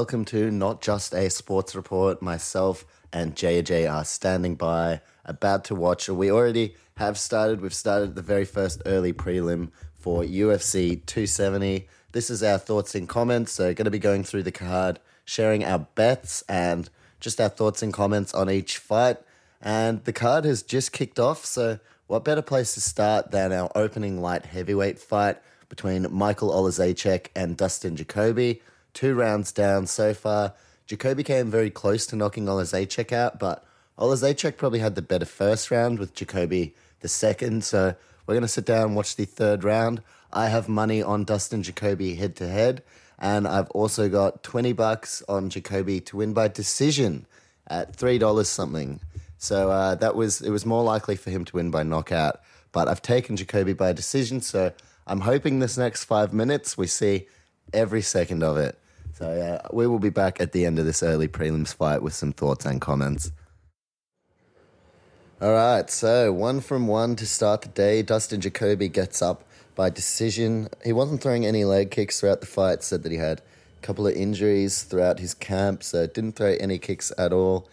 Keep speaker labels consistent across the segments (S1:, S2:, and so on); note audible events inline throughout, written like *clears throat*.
S1: Welcome to Not Just a Sports Report. Myself and JJ are standing by, about to watch. We already have started. We've started the very first early prelim for UFC 270. This is our thoughts and comments. So, going to be going through the card, sharing our bets and just our thoughts and comments on each fight. And the card has just kicked off. So, what better place to start than our opening light heavyweight fight between Michael Oleksiejczuk and Dustin Jacoby? Two rounds down so far. Jacoby came very close to knocking Oleksiejczuk out, but Oleksiejczuk probably had the better first round with Jacoby the second. So we're going to sit down and watch the third round. I have money on Dustin Jacoby head to head, and I've also got 20 bucks on Jacoby to win by decision at $3 something. So uh, that was it was more likely for him to win by knockout, but I've taken Jacoby by decision, so I'm hoping this next 5 minutes we see every second of it. So yeah, we will be back at the end of this early prelims fight with some thoughts and comments. All right, so one from one to start the day. Dustin Jacoby gets up by decision. He wasn't throwing any leg kicks throughout the fight. Said that he had a couple of injuries throughout his camp, so didn't throw any kicks at all.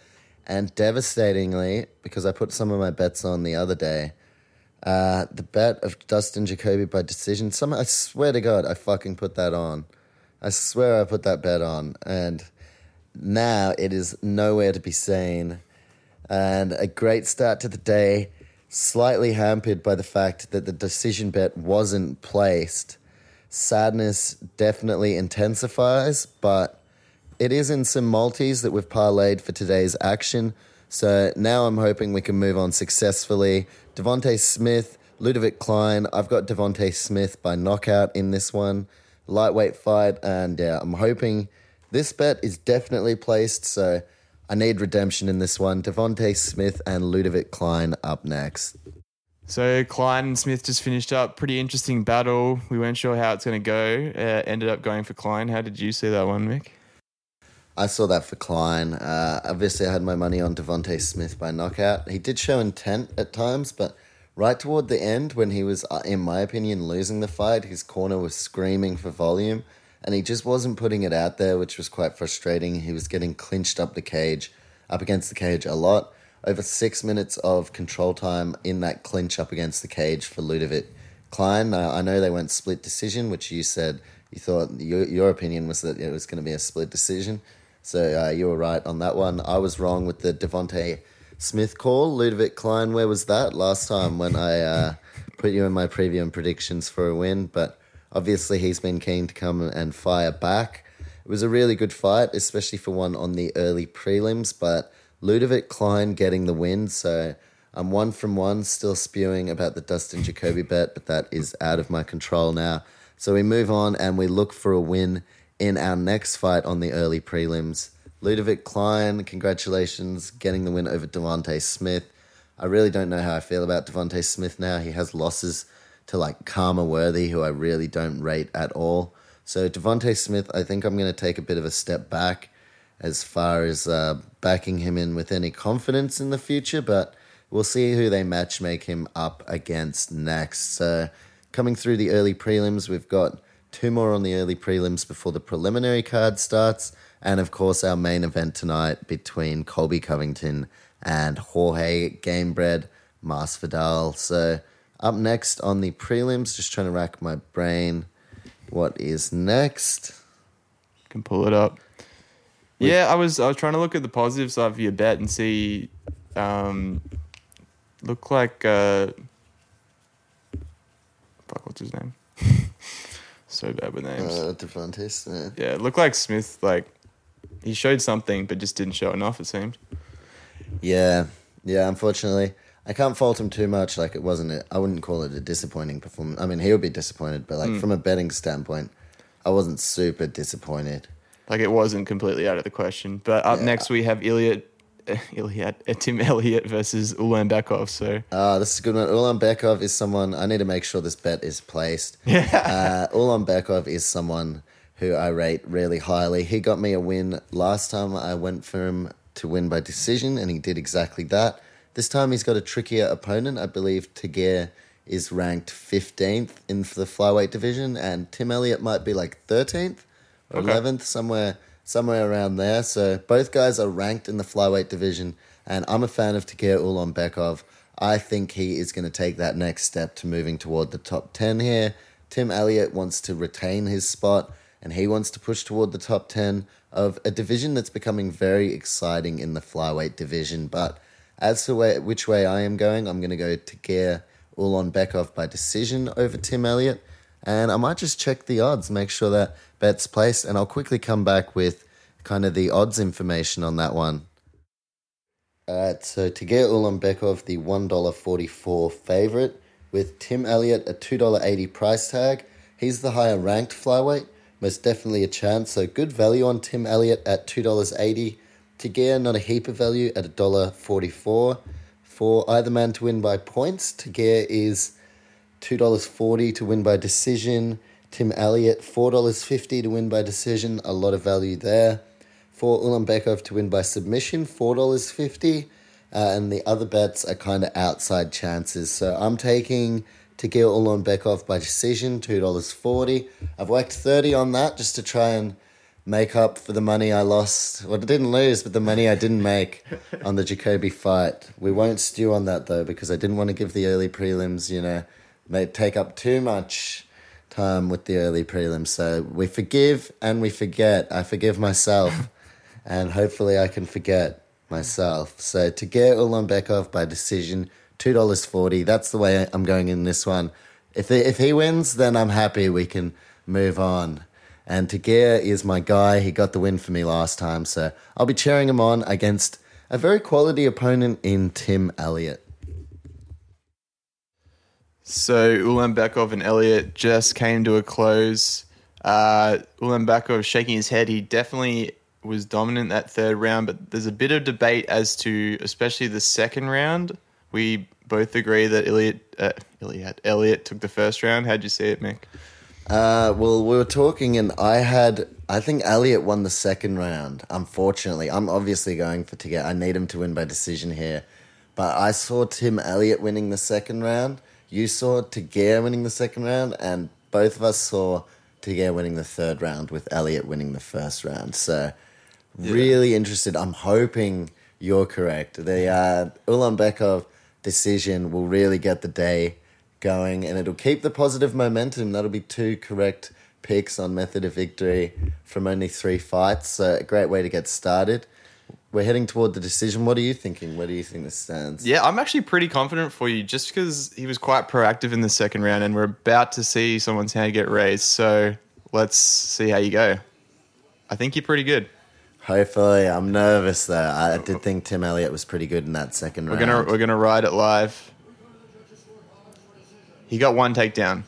S1: And devastatingly, because I put some of my bets on the other day, uh, the bet of Dustin Jacoby by decision. Some I swear to God, I fucking put that on. I swear I put that bet on, and now it is nowhere to be seen. And a great start to the day, slightly hampered by the fact that the decision bet wasn't placed. Sadness definitely intensifies, but it is in some multis that we've parlayed for today's action. So now I'm hoping we can move on successfully. Devonte Smith, Ludovic Klein. I've got Devonte Smith by knockout in this one. Lightweight fight, and yeah, I'm hoping this bet is definitely placed. So I need redemption in this one. Devonte Smith and Ludovic Klein up next.
S2: So Klein and Smith just finished up. Pretty interesting battle. We weren't sure how it's going to go. Uh, ended up going for Klein. How did you see that one, Mick?
S1: I saw that for Klein. Uh, obviously, I had my money on Devonte Smith by knockout. He did show intent at times, but right toward the end, when he was, uh, in my opinion, losing the fight, his corner was screaming for volume, and he just wasn't putting it out there, which was quite frustrating. He was getting clinched up the cage, up against the cage a lot. Over six minutes of control time in that clinch up against the cage for Ludovic Klein. I know they went split decision, which you said you thought your your opinion was that it was going to be a split decision. So uh, you were right on that one. I was wrong with the Devonte Smith call. Ludovic Klein, where was that last time when I uh, put you in my preview and predictions for a win? But obviously he's been keen to come and fire back. It was a really good fight, especially for one on the early prelims. But Ludovic Klein getting the win, so I'm one from one, still spewing about the Dustin Jacoby bet, but that is out of my control now. So we move on and we look for a win in our next fight on the early prelims. Ludovic Klein, congratulations, getting the win over Devonte Smith. I really don't know how I feel about Devonte Smith now. He has losses to like Khama Worthy, who I really don't rate at all. So Devonte Smith, I think I'm going to take a bit of a step back as far as uh, backing him in with any confidence in the future, but we'll see who they match make him up against next. So coming through the early prelims, we've got two more on the early prelims before the preliminary card starts, and of course, our main event tonight between Colby Covington and Jorge Gamebred Masvidal. So, up next on the prelims, just trying to rack my brain. What is next?
S2: Can pull it up. Yeah, I was I was trying to look at the positive side of your bet and see. Um, look like uh, fuck, what's his name? *laughs* so bad with names.
S1: Uh, Smith.
S2: yeah, it looked like Smith. Like he showed something, but just didn't show enough. It seemed.
S1: Yeah, yeah. Unfortunately, I can't fault him too much. Like it wasn't. I wouldn't call it a disappointing performance. I mean, he would be disappointed, but like from a betting standpoint, I wasn't super disappointed.
S2: Like it wasn't completely out of the question. But up
S1: Yeah.
S2: next we have uh, Iliad, Tim Elliott versus Ulan Ulanbekov. So
S1: Uh, this is a good one. Ulanbekov is someone I need to make sure this bet is placed. *laughs* uh, Ulanbekov is someone who I rate really highly. He got me a win last time. I went for him to win by decision, and he did exactly that. This time he's got a trickier opponent. I believe Tagir is ranked 15th in the flyweight division, and Tim Elliott might be like 13th or
S2: Okay.
S1: 11th, somewhere somewhere around there. So both guys are ranked in the flyweight division, and I'm a fan of Tagir Ulanbekov. I think he is going to take that next step to moving toward the top 10 here. Tim Elliott wants to retain his spot, and he wants to push toward the top 10 of a division that's becoming very exciting in the flyweight division. But as to where, which way I am going, I'm going to go Tagir Ulanbekov by decision over Tim Elliott. And I might just check the odds, make sure that bet's placed, and I'll quickly come back with kind of the odds information on that one. Alright, so Tagir Ulanbekov, the $1.44 favorite, with Tim Elliott a $2.80 price tag. He's the higher ranked flyweight, most definitely a chance. So good value on Tim Elliott at $2.80. Tagir, not a heap of value at $1.44. For either man to win by points, Tagir is $2.40 to win by decision. Tim Elliott, $4.50 to win by decision. A lot of value there. For Ulanbekov to win by submission, $4.50. Uh, and the other bets are kind of outside chances. So I'm taking Tagir Ulanbekov by decision, $2.40. I've worked 30 on that just to try and make up for the money I lost. Well, I didn't lose, but the money I didn't make on the Jacoby fight. We won't stew on that though, because I didn't want to give the early prelims, you know, may take up too much time with the early prelims. So we forgive and we forget. I forgive myself, *laughs* and hopefully I can forget myself. So Tagir Ulanbekov by decision, two dollars forty. That's the way I'm going in this one. If they, if he wins, then I'm happy. We can move on. And Tagir is my guy. He got the win for me last time, so I'll be cheering him on against a very quality opponent in Tim Elliott.
S2: So Ulanbekov and Elliott just came to a close. Uh, Ulanbekov shaking his head. He definitely was dominant that third round, but there's a bit of debate as to, especially the second round. We both agree that Elliott, uh, Elliott, Elliott took the first round. How'd you see it, Mick?
S1: Uh, well, we were talking, and I had. I think Elliott won the second round. Unfortunately, I'm obviously going for Tigger. I need him to win by decision here, but I saw Tim Elliott winning the second round. You saw Tigger winning the second round, and both of us saw Tigger winning the third round with Elliott winning the first round. So, really interested. I'm hoping you're correct. The uh, Ulanbekov decision will really get the day going and it'll keep the positive momentum. That'll be two correct picks on method of victory from only three fights. So, a great way to get started. We're heading toward the decision. What are you thinking? Where do you think this stands?
S2: Yeah, I'm actually pretty confident for you just because he was quite proactive in the second round and we're about to see someone's hand get raised. So let's see how you go. I think you're pretty good.
S1: Hopefully, I'm nervous though. I did think Tim Elliott was pretty good in that second
S2: We're
S1: round.
S2: gonna we're gonna ride it live. He got one takedown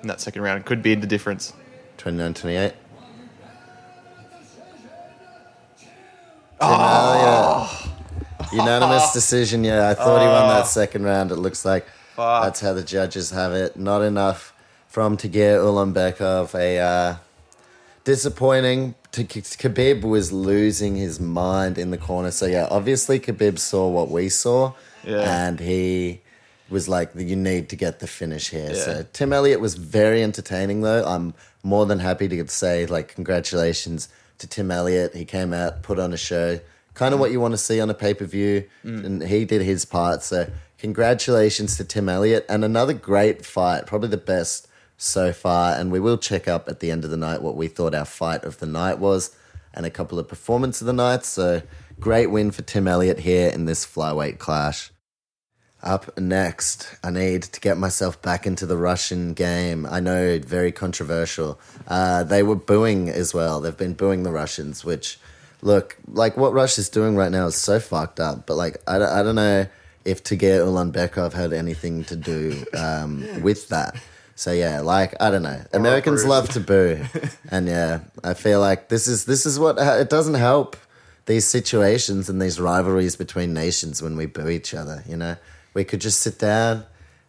S2: in that second round. It Could be the difference.
S1: 29 28. Tim Elliott. Unanimous *laughs* decision, yeah. I thought he won that second round. It looks like that's how the judges have it. Not enough from Tagir Ulanbekov. A uh, disappointing. T- Khabib was losing his mind in the corner. So, yeah, obviously Khabib saw what we saw.
S2: Yeah.
S1: And he was like, you need to get the finish here.
S2: Yeah.
S1: So Tim Elliott was very entertaining, though. I'm more than happy to say, like, congratulations to Tim Elliott. He came out, put on a show, kind of what you want to see on a pay per view, mm. and he did his part. So congratulations to Tim Elliott, and another great fight, probably the best so far. And we will check up at the end of the night what we thought our fight of the night was, and a couple of performance of the night. So great win for Tim Elliott here in this flyweight clash. Up next, I need to get myself back into the Russian game. I know, very controversial. Uh, they were booing as well. They've been booing the Russians, which, look, like what Russia's doing right now is so fucked up. But like, I, don't- I don't know if Tagir Ulanbekov had anything to do um, *laughs* with that. So yeah, like I don't know, Americans
S2: Bruce.
S1: love to boo, *laughs* and yeah, I feel like this is this is what it doesn't help these situations and these rivalries between nations when we boo each other. You know, we could just sit down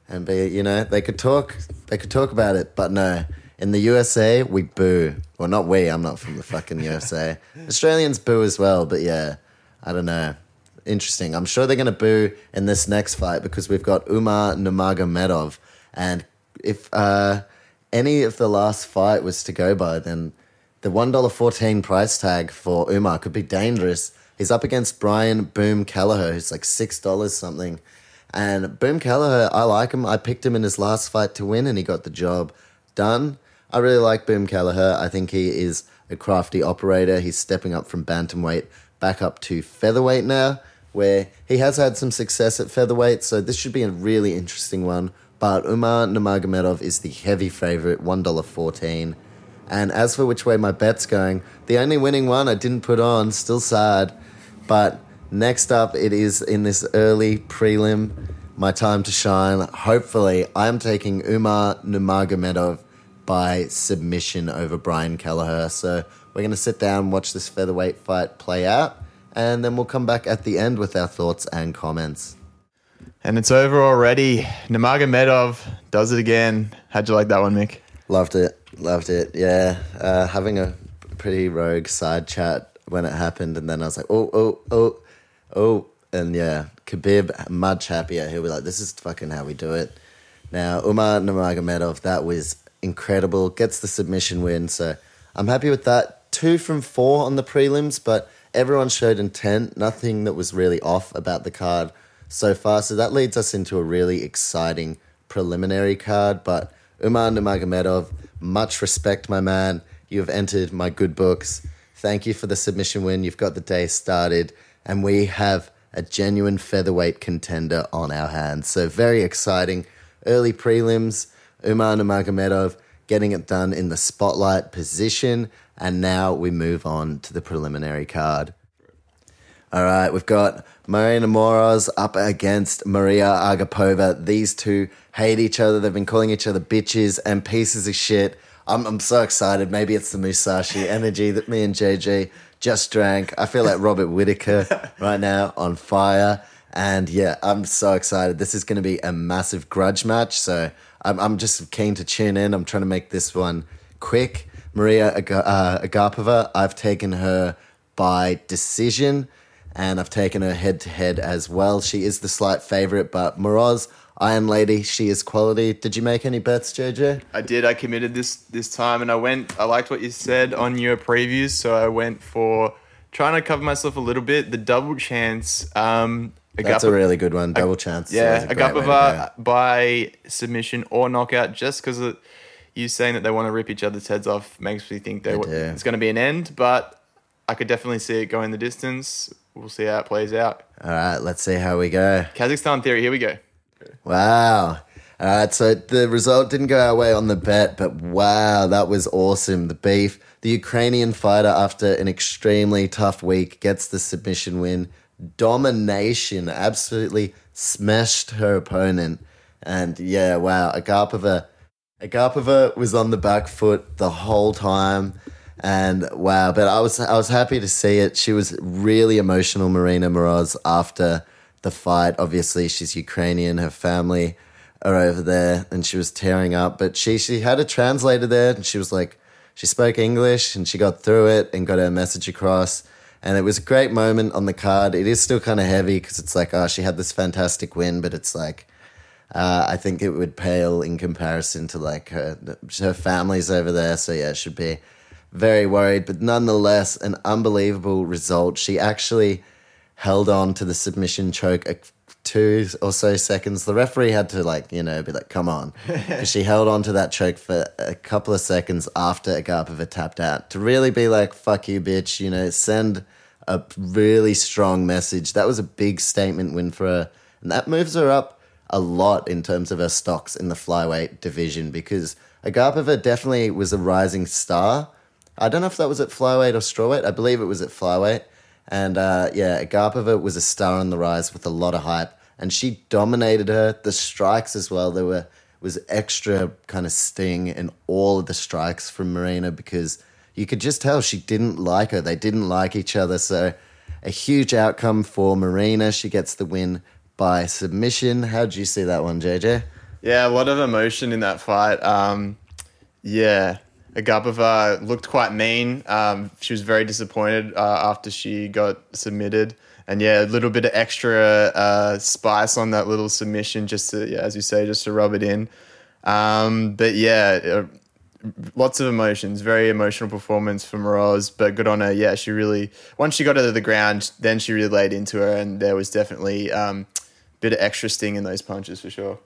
S1: and be, you know, they could talk, they could talk about it, but no. In the USA, we boo. Well, not we. I'm not from the fucking USA. *laughs* Australians boo as well, but yeah, I don't know. Interesting. I'm sure they're going to boo in this next fight because we've got Umar Nurmagomedov, and if uh, any of the last fight was to go by, then the one dollar fourteen price tag for Umar could be dangerous. He's up against Brian Boom Kelleher, who's like six dollars something. And Boom Kelleher, I like him. I picked him in his last fight to win, and he got the job done. I really like Boom Kelleher. I think he is a crafty operator. He's stepping up from bantamweight back up to featherweight now, where he has had some success at featherweight. So this should be a really interesting one. But Umar Nurmagomedov is the heavy favorite, one dollar fourteen. And as for which way my bet's going, the only winning one I didn't put on, still sad. But next up, it is in this early prelim, my time to shine. Hopefully, I'm taking Umar Nurmagomedov by submission over Brian Kelleher. So we're going to sit down, watch this featherweight fight play out, and then we'll come back at the end with our thoughts and comments.
S2: And it's over already. Nurmagomedov does it again. How'd you like that one, Mick?
S1: Loved it. Loved it. Yeah. Uh, having a pretty rogue side chat when it happened. And then I was like, oh, oh, oh, oh. And yeah, Khabib, much happier. He'll be like, this is fucking how we do it. Now, Umar Nurmagomedov, that was incredible. Gets the submission win. So I'm happy with that. Two from four on the prelims, but everyone showed intent. Nothing that was really off about the card so far. So that leads us into a really exciting preliminary card. But Umar Nurmagomedov, much respect, my man. You have entered my good books. Thank you for the submission win. You've got the day started, and we have a genuine featherweight contender on our hands. So very exciting. Early prelims, Umar Nurmagomedov getting it done in the spotlight position, and now we move on to the preliminary card. All right, we've got Marina Moroz up against Maria Agapova. These two hate each other. They've been calling each other bitches and pieces of shit. I'm, I'm so excited. Maybe it's the Musashi energy that me and JJ just drank. I feel like Robert Whitaker *laughs* right now on fire. And yeah, I'm so excited. This is going to be a massive grudge match. So I'm, I'm just keen to tune in. I'm trying to make this one quick. Maria Aga- uh, Agapova, I've taken her by decision and I've taken her head to head as well. She is the slight favorite, but Moroz, Iron Lady, she is quality. Did you make any bets, JJ?
S2: I did. I committed this this time, and I went. I liked what you said on your previews, so I went for trying to cover myself a little bit. The double chance. Um,
S1: That's a really good one. Double chance.
S2: Yeah,
S1: a great way to
S2: Agapova by submission or knockout, just because you saying that they want to rip each other's heads off makes me think They w- it's going to be an end. But I could definitely see it going the distance. We'll see how it plays out.
S1: All right, let's see how we go.
S2: Kazakhstan theory. Here we go.
S1: Wow. All right, so the result didn't go our way on the bet, but wow, that was awesome. The beef. The Ukrainian fighter, after an extremely tough week, gets the submission win. Domination, absolutely smashed her opponent. And yeah, wow, Agapova. Agapova was on the back foot the whole time. And wow, but I was I was happy to see it. She was really emotional, Marina Moroz, after the fight. Obviously, she's Ukrainian. Her family are over there, and she was tearing up. But she she had a translator there, and she was like, she spoke English, and she got through it and got her message across. And it was a great moment on the card. It is still kind of heavy because it's like, oh, she had this fantastic win, but it's like, uh, I think it would pale in comparison to like her her family's over there. So yeah, should be very worried, but nonetheless, an unbelievable result. She actually held on to the submission choke a two or so seconds. The referee had to like you know be like, "Come on," *laughs* because she held on to that choke for a couple of seconds after Agapova tapped out to really be like, "Fuck you, bitch," you know, send a really strong message. That was a big statement win for her, and that moves her up a lot in terms of her stocks in the flyweight division because Agapova definitely was a rising star. I don't know if that was at flyweight or strawweight. I believe it was at flyweight. And uh, yeah, Agapova was a star on the rise with a lot of hype. and she dominated her. The strikes as well. There were was extra kind of sting in all of the strikes from Marina because you could just tell she didn't like her. They didn't like each other. So a huge outcome for Marina. She gets the win by submission. How do you see that one, JJ?
S2: Yeah, lot of emotion in that fight. Um, yeah, Agapova looked quite mean. Um, she was very disappointed uh, after she got submitted. And yeah, a little bit of extra uh, spice on that little submission, just to, yeah, as you say, just to rub it in. Um, but yeah, uh, lots of emotions, very emotional performance from Rose, but good on her. Yeah, she really, once she got her to the ground, then she really laid into her, and there was definitely um, a bit of extra sting in those punches for sure.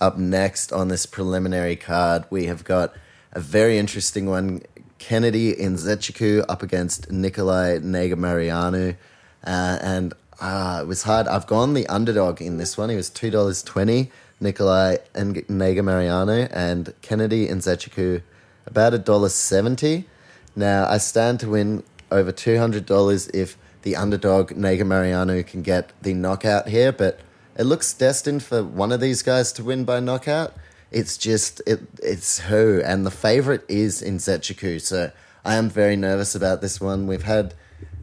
S1: Up next on this preliminary card, we have got a very interesting one. Kennedy Nzechukwu up against Nikolai Negumereanu. Uh, and uh, it was hard. I've gone the underdog in this one. He was $2.20. Nikolai Negumereanu and Kennedy Nzechukwu about $1.70. Now, I stand to win over $200 if the underdog Negumereanu can get the knockout here, but it looks destined for one of these guys to win by knockout. It's just it it's who and the favorite is Nzechukwu. So I am very nervous about this one. We've had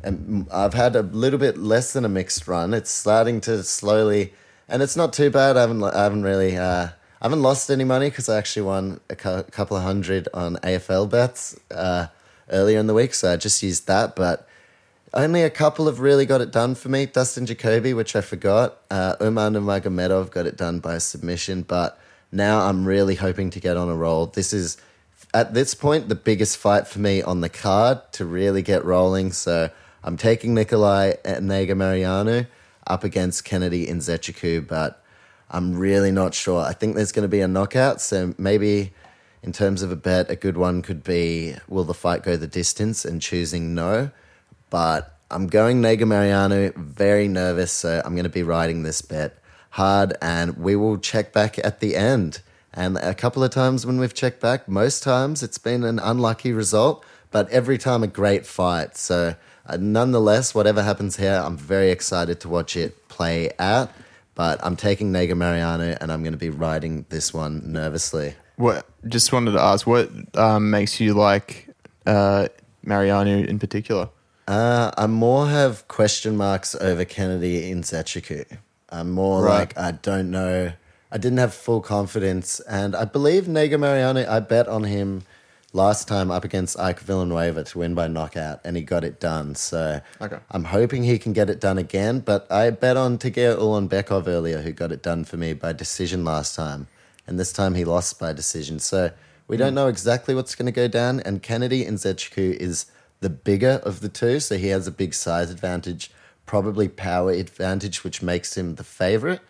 S1: um, I've had a little bit less than a mixed run. It's starting to slowly and it's not too bad. I haven't I haven't really uh, I haven't lost any money because I actually won a cu- couple of hundred on AFL bets uh, earlier in the week, so I just used that. But only a couple have really got it done for me. Dustin Jacoby, which I forgot. Uh, Umar Nurmagomedov got it done by submission, but now I'm really hoping to get on a roll. This is at this point the biggest fight for me on the card to really get rolling. So I'm taking Nikolai Negumereanu up against Kennedy Nzechukwu, but I'm really not sure. I think there's going to be a knockout, so maybe in terms of a bet, a good one could be will the fight go the distance and choosing no. But I'm going Negumereanu, very nervous, so I'm going to be riding this bet hard, and we will check back at the end. And a couple of times when we've checked back, most times it's been an unlucky result, but every time a great fight. So, uh, nonetheless, whatever happens here, I'm very excited to watch it play out. But I'm taking Negumereanu, and I'm going to be riding this one nervously.
S2: What? Just wanted to ask, what um, makes you like uh, Mariano in particular?
S1: Uh, I more have question marks over Kennedy Nzechukwu. I'm more
S2: Right.
S1: like I don't know. I didn't have full confidence, and I believe Negumereanu, I bet on him last time up against Ike Villanueva to win by knockout, and he got it done. So
S2: Okay.
S1: I'm hoping he can get it done again. But I bet on Tagir Ulanbekov earlier, who got it done for me by decision last time, and this time he lost by decision. So we don't know exactly what's going to go down. And Kennedy Nzechukwu is the bigger of the two, so he has a big size advantage, probably power advantage, which makes him the favorite.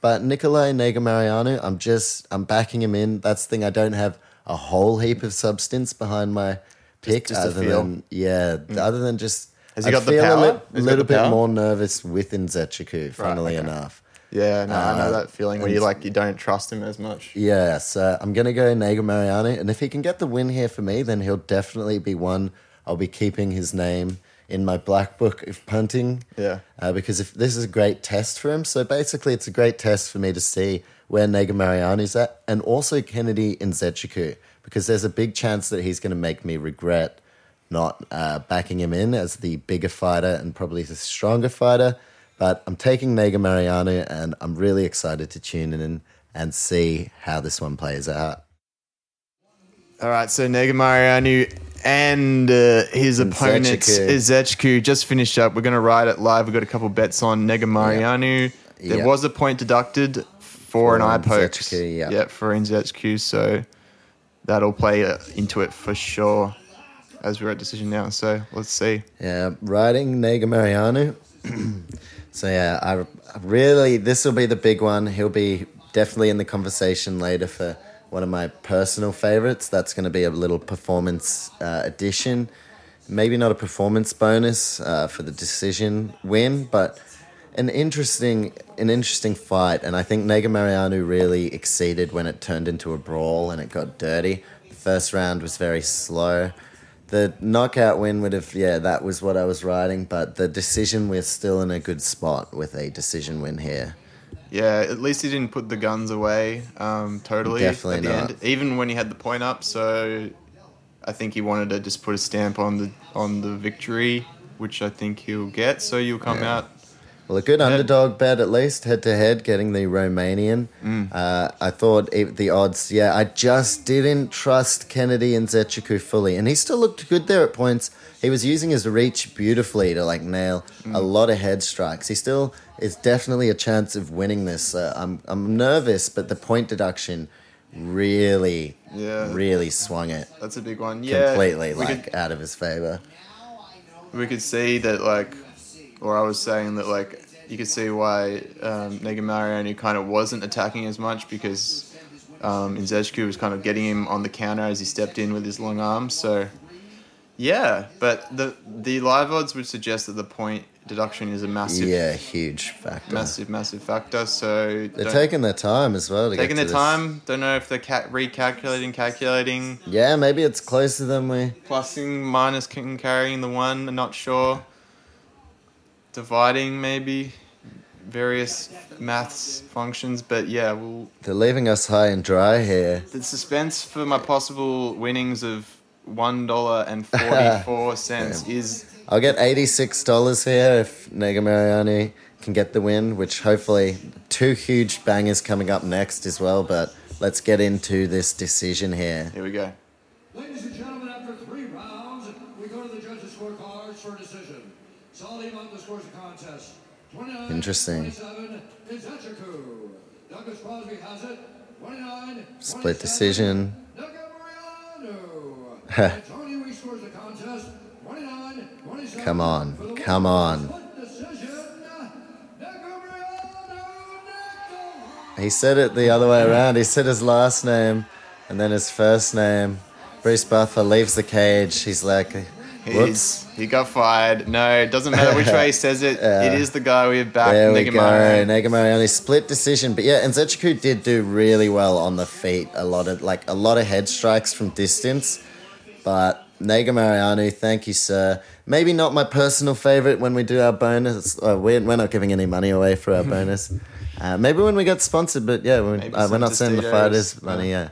S1: But Nikolai Negumereanu, I'm just I'm backing him in. That's the thing. I don't have a whole heap of substance behind my pick,
S2: just a
S1: other than yeah, other than just.
S2: Has he
S1: I
S2: got the
S1: feel
S2: power?
S1: a li-
S2: Has he got
S1: little bit
S2: power?
S1: more nervous with Nzechukwu, funnily
S2: okay.
S1: enough.
S2: Yeah, no, I know
S1: Uh,
S2: that feeling where you like you don't trust him as much.
S1: Yeah, so I'm gonna go Negumereanu, and if he can get the win here for me, then he'll definitely be one. I'll be keeping his name in my black book of punting.
S2: Yeah.
S1: uh, because if this is a great test for him, so basically it's a great test for me to see where Negumereanu's at, and also Kennedy Nzechukwu, because there's a big chance that he's going to make me regret not uh, backing him in as the bigger fighter and probably the stronger fighter. But I'm taking Negumereanu, and I'm really excited to tune in and see how this one plays out.
S2: All right, so Negumereanu and uh, his opponent
S1: Nzechukwu.
S2: Nzechukwu just finished up. We're going to ride it live. We've got a couple bets on Negumereanu. There
S1: Yeah.
S2: was a point deducted for, an
S1: For
S2: eye poke.
S1: Yeah.
S2: Yep, for Nzechukwu. So that'll play uh, into it for sure as we're at decision now. So let's see.
S1: Yeah, riding Negumereanu. *clears throat* so yeah, I really this will be the big one. He'll be definitely in the conversation later for one of my personal favorites. That's going to be a little performance uh, addition. Maybe not a performance bonus uh, for the decision win, but an interesting an interesting fight. And I think Negumereanu really exceeded when it turned into a brawl and it got dirty. The first round was very slow. The knockout win would have, yeah, that was what I was riding, but the decision, we're still in a good spot with a decision win here.
S2: Yeah, at least he didn't put the guns away um, totally
S1: Definitely
S2: at the
S1: not.
S2: end, even when he had the point up. So I think he wanted to just put a stamp on the on the victory, which I think he'll get. So you'll come
S1: Yeah.
S2: out.
S1: Well, a good underdog bet at least, head to head, getting the Romanian. Uh, I thought it, the odds, yeah, I just didn't trust Kennedy Nzechukwu fully. And he still looked good there at points. He was using his reach beautifully to like nail a lot of head strikes. He still is definitely a chance of winning this. Uh, I'm, I'm nervous, but the point deduction really,
S2: Yeah.
S1: really swung it
S2: That's a big one. Yeah,
S1: completely
S2: we
S1: like
S2: could,
S1: out of his favor.
S2: we could see that like, or I was saying that like you could see why um, Negumereanu kind of wasn't attacking as much because um, Nzechukwu was kind of getting him on the counter as he stepped in with his long arms. So yeah, but the the live odds would suggest that the point deduction is a massive,
S1: Yeah, huge factor.
S2: massive, massive factor. So
S1: They're taking their time as well. To
S2: taking
S1: get
S2: their
S1: this.
S2: time. Don't know if they're ca- recalculating, calculating,
S1: Yeah, maybe it's closer than we.
S2: plussing, minus, and carrying the one. I'm not sure. Dividing maybe various maths functions, but yeah, well,
S1: They're leaving us high and dry here.
S2: the suspense for my possible winnings of one dollar and forty four cents *laughs* is
S1: I'll get eighty-six dollars here if Negumereanu can get the win, which hopefully two huge bangers coming up next as well. But let's get into this decision here.
S2: here we go.
S3: Ladies and gentlemen, after three rounds, we go to the judges' scorecards for a decision. Saul Iman scores the contest. 29
S1: Interesting.
S3: 27 is Echiku. Douglas Crosby has it. 29
S1: Split decision.
S3: And Tony Weeks scores the contest. 29 27
S1: Come on,
S3: for the win.
S1: come on.
S3: Split decision. Negobriano
S1: He said it the other way around. He said his last name and then his first name. Bruce Buffer leaves the cage. He's like, whoops.
S2: He's, he got fired. No, it doesn't matter which way he *laughs* says it.
S1: Yeah.
S2: It is the guy we have back.
S1: There we
S2: Nega
S1: go.
S2: Mariani
S1: split decision, but yeah, and Nzechukwu did do really well on the feet. A lot of like a lot of head strikes from distance, but Negumereanu, thank you, sir. Maybe not my personal favorite when we do our bonus. Uh, we're, we're not giving any money away for our *laughs* bonus. Uh, maybe when we get sponsored, but yeah, we're, uh, we're not sending the fighters money. Yeah,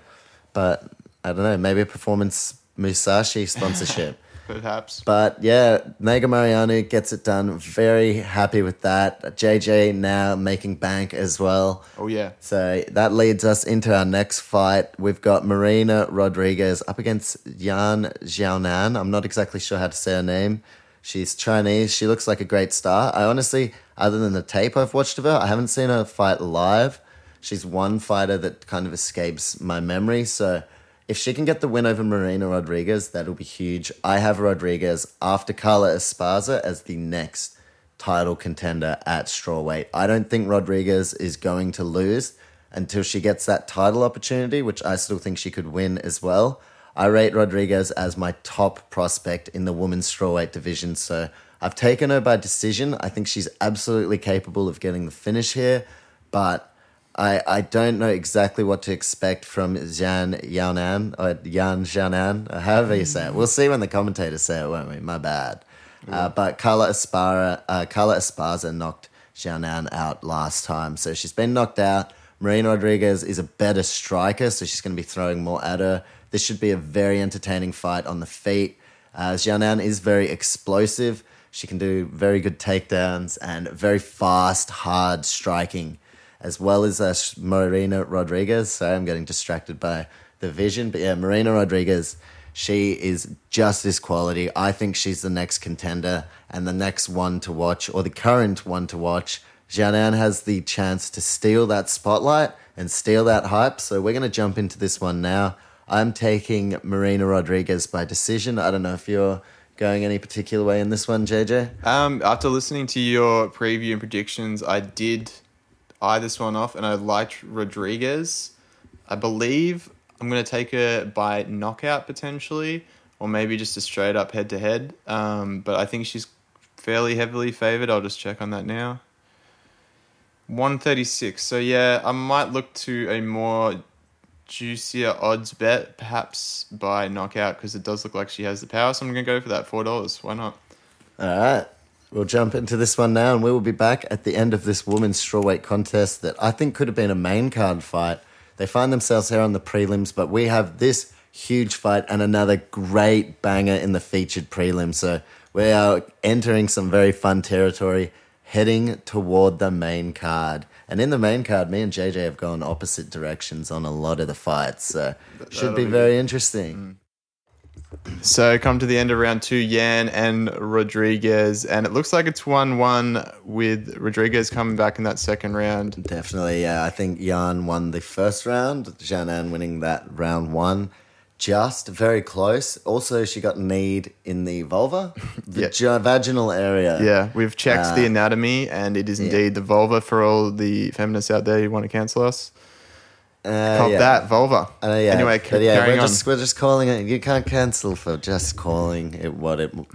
S1: but I don't know. Maybe a performance Musashi sponsorship.
S2: Perhaps.
S1: But yeah, Negumereanu gets it done. Very happy with that. JJ now making bank as well.
S2: Oh yeah.
S1: So that leads us into our next fight. We've got Marina Rodriguez up against Yan Xiaonan. I'm not exactly sure how to say her name. She's Chinese. She looks like a great star. I honestly, other than the tape I've watched of her, I haven't seen her fight live. She's one fighter that kind of escapes my memory. So if she can get the win over Marina Rodriguez, that'll be huge. I have Rodriguez after Carla Esparza as the next title contender at strawweight. I don't think Rodriguez is going to lose until she gets that title opportunity, which I still think she could win as well. I rate Rodriguez as my top prospect in the women's strawweight division, so I've taken her by decision. I think she's absolutely capable of getting the finish here, but I, I don't know exactly what to expect from Zhan Yanan or Yan Zhanan, or however you say it. We'll see when the commentators say it, won't we? My bad. Uh, but Carla Esparza, uh, Carla Esparza knocked Zhanan out last time, so she's been knocked out. Marina Rodriguez is a better striker, so she's going to be throwing more at her. This should be a very entertaining fight on the feet. Uh, Xiaonan is very explosive. She can do very good takedowns and very fast, hard striking, as well as uh, Marina Rodriguez. Sorry, I'm getting distracted by the vision. But yeah, Marina Rodriguez, she is just this quality. I think she's the next contender and the next one to watch, or the current one to watch. Xiaonan has the chance to steal that spotlight and steal that hype. So we're going to jump into this one now. I'm taking Marina Rodriguez by decision. I don't know if you're going any particular way in this one, JJ.
S2: Um, after listening to your preview and predictions, I did eye this one off, and I liked Rodriguez. I believe I'm going to take her by knockout potentially, or maybe just a straight up head to head. Um, but I think she's fairly heavily favored. I'll just check on that now. 136. So yeah, I might look to a more juicier odds bet, perhaps by knockout, because it does look like she has the power. So I'm going to go for that four dollars. Why not?
S1: All right. We'll jump into this one now, and we will be back at the end of this women's strawweight contest that I think could have been a main card fight. They find themselves here on the prelims, but we have this huge fight and another great banger in the featured prelim. So we are entering some very fun territory, heading toward the main card. And in the main card, me and JJ have gone opposite directions on a lot of the fights. So should be
S2: be
S1: very interesting.
S2: So come to the end of round two, Yan and Rodriguez, and it looks like it's one-one with Rodriguez coming back in that second round.
S1: Definitely, yeah. I think Yan won the first round, Janan winning that round one. Just very close. Also, she got kneed in the vulva, *laughs* the
S2: Yeah.
S1: vaginal area.
S2: Yeah, we've checked
S1: Uh,
S2: the anatomy, and it is indeed the vulva for all the feminists out there who want to cancel us.
S1: Uh,
S2: Cop
S1: yeah.
S2: that vulva.
S1: Uh, yeah.
S2: Anyway,
S1: but yeah, we're just we're just calling it. You can't cancel for just calling it what it what,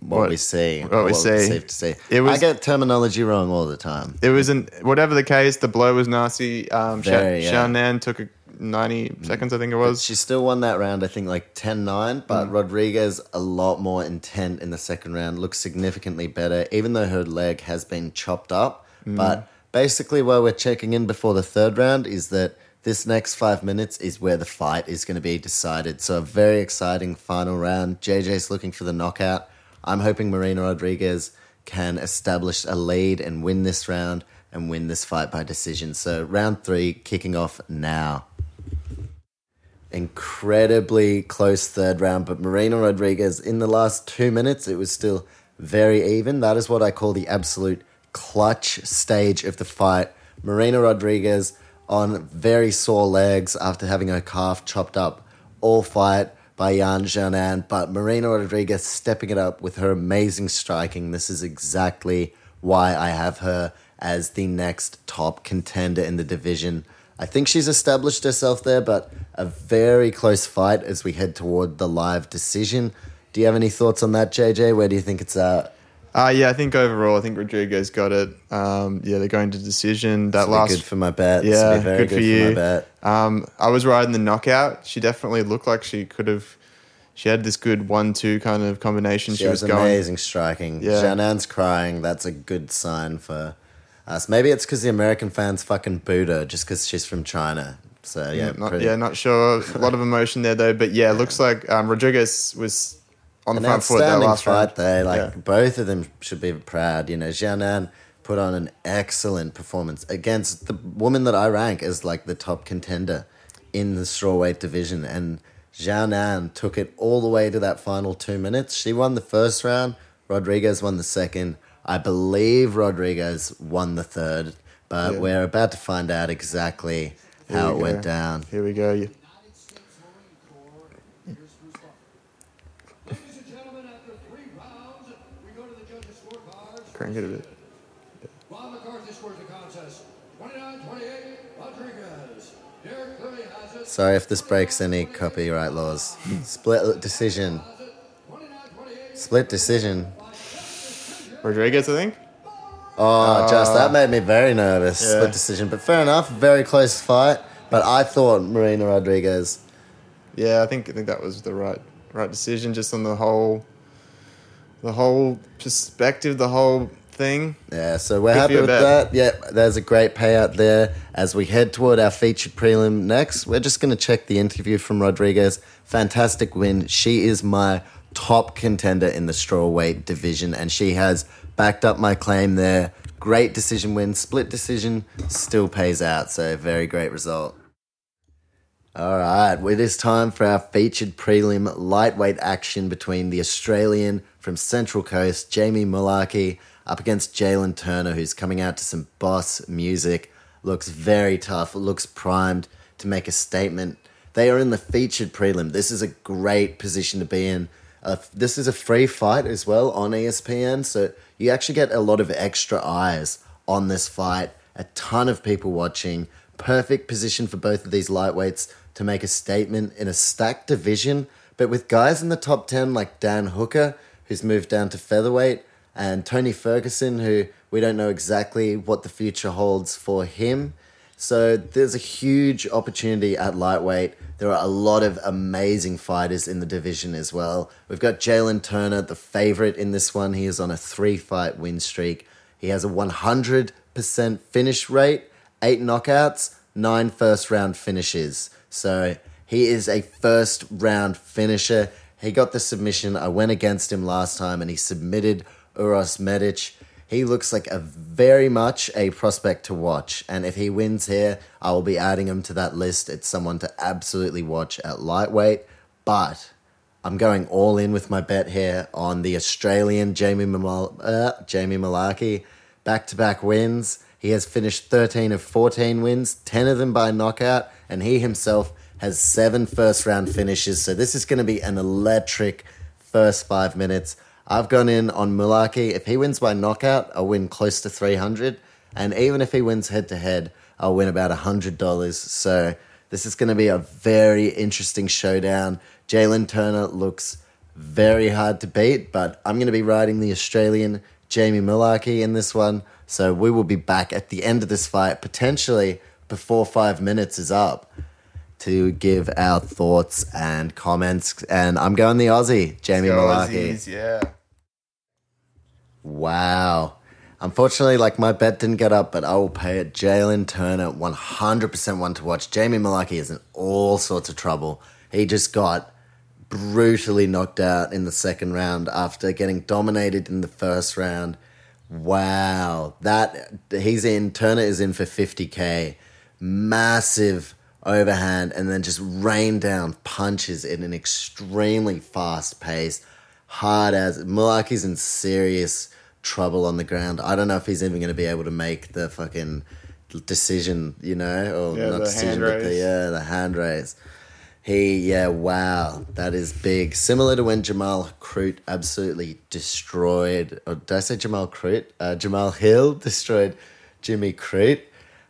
S2: What-
S1: we see.
S2: what we see.
S1: perceive to see.
S2: It was-
S1: I get terminology wrong all the time.
S2: It was an whatever the case. The blow was nasty. Um,
S1: Very,
S2: Sha-
S1: yeah.
S2: Shannon took a ninety seconds, I think it was.
S1: She still won that round, I think like 10 9,
S2: Mm.
S1: but Rodriguez a lot more intent in the second round, looks significantly better, even though her leg has been chopped up.
S2: Mm.
S1: But basically, where we're checking in before the third round is that this next five minutes is where the fight is going to be decided. So, a very exciting final round. JJ's looking for the knockout. I'm hoping Marina Rodriguez can establish a lead and win this round and win this fight by decision. So, round three kicking off now incredibly close third round, but Marina Rodriguez in the last two minutes, it was still very even. That is what I call the absolute clutch stage of the fight. Marina Rodriguez on very sore legs after having her calf chopped up all fight by Jan Janan, but Marina Rodriguez stepping it up with her amazing striking. This is exactly why I have her as the next top contender in the division. I think she's established herself there, but a very close fight as we head toward the live decision. Do you have any thoughts on that, JJ? Where do you think it's at?
S2: Uh, yeah, I think overall, I think Rodriguez got it. Um, yeah, they're going to decision. That last
S1: good for my bet. This
S2: Yeah,
S1: be very
S2: good,
S1: good,
S2: for you.
S1: my bet.
S2: Um, I was riding the knockout. She definitely looked like she could have. She had this good one-two kind of combination. She,
S1: She
S2: was going.
S1: amazing striking.
S2: Yeah.
S1: Janan's crying. That's a good sign for us. Maybe it's because the American fans fucking booed her just because she's from China. So yeah,
S2: Yeah, not,
S1: pretty-
S2: yeah, not sure. A lot of emotion there though, but yeah, it looks like um, Rodriguez was on the
S1: an
S2: front foot that last
S1: fight
S2: round.
S1: there. Like
S2: Yeah.
S1: both of them should be proud. You know, Jianan put on an excellent performance against the woman that I rank as like the top contender in the strawweight division, and Jianan took it all the way to that final two minutes. She won the first round. Rodriguez won the second. I believe Rodriguez won the third, but
S2: Yeah.
S1: we're about to find out exactly how
S2: we
S1: it went down.
S2: Here we go. You-
S3: Ladies and gentlemen, after three rounds, we go to the judges' scorecards.
S2: Crank it a bit.
S3: Ron McCarthy scores the contest. 29-28, Rodriguez. Derek Cleary has it.
S1: Sorry if this breaks any copyright laws. Split decision. Split decision.
S2: Rodriguez, I think.
S1: Oh, just that uh, made me very nervous.
S2: Yeah.
S1: Split decision, but fair enough. Very close fight. But I thought Marina Rodriguez.
S2: Yeah, I think I think that was the right right decision, just on the whole, the whole perspective, the whole thing.
S1: Yeah, so we're
S2: Good
S1: happy with
S2: bet.
S1: that. Yeah, there's a great payout there. As we head toward our featured prelim next, we're just going to check the interview from Rodriguez. Fantastic win. She is my top contender in the strawweight division, and she has backed up my claim there. Great decision win. Split decision still pays out, so very great result. All right, well, it is time for our featured prelim lightweight action between the Australian from Central Coast, Jamie Mullarkey, up against Jalen Turner, who's coming out to some boss music. Looks very tough, looks primed to make a statement. They are in the featured prelim. This is a great position to be in. Uh, this is a free fight as well on ESPN, so you actually get a lot of extra eyes on this fight. A ton of people watching. Perfect position for both of these lightweights to make a statement in a stacked division. But with guys in the top 10 like Dan Hooker, who's moved down to featherweight, and Tony Ferguson, who we don't know exactly what the future holds for him. So there's a huge opportunity at lightweight. There are a lot of amazing fighters in the division as well. We've got Jalen Turner, the favorite in this one. He is on a three fight win streak. He has a 100% finish rate, eight knockouts, nine first round finishes. So he is a first round finisher. He got the submission. I went against him last time and he submitted Uros Medic. He looks like a very much a prospect to watch. And if he wins here, I will be adding him to that list. It's someone to absolutely watch at lightweight. But I'm going all in with my bet here on the Australian Jamie, Mal- uh, Jamie Mullarkey. Back to back wins. He has finished 13 of 14 wins, 10 of them by knockout, and he himself has seven first round finishes. So this is going to be an electric first five minutes. I've gone in on Mullarkey. If he wins by knockout, I'll win close to 300. And even if he wins head to head, I'll win about $100. So this is going to be a very interesting showdown. Jalen Turner looks very hard to beat, but I'm going to be riding the Australian Jamie Mullarkey in this one. So we will be back at the end of this fight, potentially before five minutes is up, to give our thoughts and comments. And I'm going the Aussie, Jamie.
S2: Aussies, yeah.
S1: Wow. Unfortunately, like my bet didn't get up, but I will pay it. Jalen Turner, 100% one to watch. Jamie Mullarkey is in all sorts of trouble. He just got brutally knocked out in the second round after getting dominated in the first round. Wow. That he's in Turner is in for 50k. Massive overhand and then just rain down punches in an extremely fast pace. Hard as Mullarkey's in serious trouble on the ground. I don't know if he's even going to be able to make the fucking decision, you know, or
S2: Yeah,
S1: not
S2: the
S1: decision,
S2: hand
S1: but the yeah, the hand raise. He, yeah, wow, that is big. Similar to when Jamal Crute absolutely destroyed, or did I say Jamal Crute? Uh, Jamal Hill *laughs* destroyed Jimmy Crute.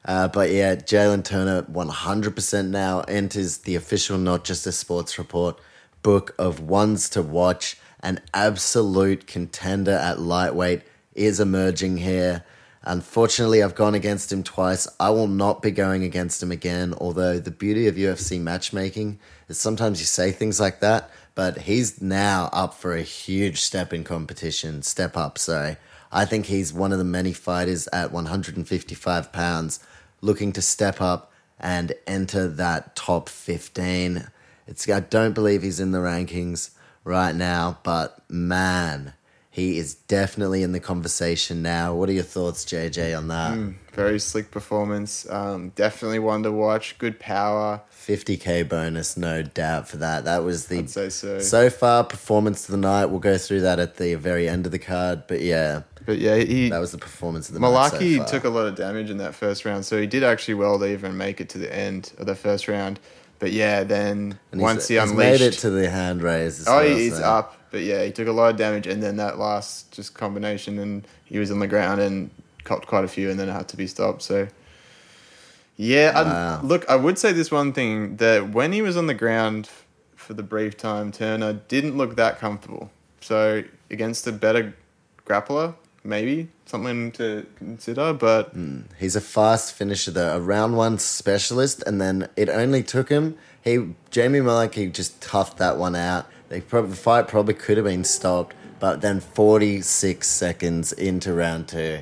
S1: Uh, but yeah, Jalen Turner 100% now enters the official Not Just a Sports Report book of ones to watch. An absolute contender at lightweight is emerging here. Unfortunately, I've gone against him twice. I will not be going against him again. Although the beauty of UFC matchmaking is sometimes you say things like that, but he's now up for a huge step in competition, step up. So I think he's one of the many fighters at 155 pounds looking to step up and enter that top 15. It's I don't believe he's in the rankings right now, but man, he is definitely in the conversation now. What are your thoughts, JJ, on that?
S2: Very slick performance. Um, definitely one to watch. Good power.
S1: 50k bonus, no doubt for that. That was the
S2: so.
S1: so far performance of the night. We'll go through that at the very end of the card, but yeah,
S2: But yeah, he
S1: that was the performance of the night. so Mullarkey
S2: took a lot of damage in that first round, so he did actually well to even make it to the end of the first round. But yeah, then
S1: And
S2: once he unleashed,
S1: made it to the hand raise.
S2: oh,
S1: well,
S2: he's
S1: so-
S2: up. But yeah, he took a lot of damage, and then that last just combination, and he was on the ground and copped quite a few, and then it had to be stopped. So yeah,
S1: Wow.
S2: Look, I would say this one thing that when he was on the ground for the brief time, Turner didn't look that comfortable. So against a better grappler, maybe something to consider. But hmm.
S1: He's a fast finisher though, a round one specialist, and then it only took him. He Jamie Mullarkey just toughed that one out. They probably, the fight probably could have been stopped, but then forty six seconds into round two,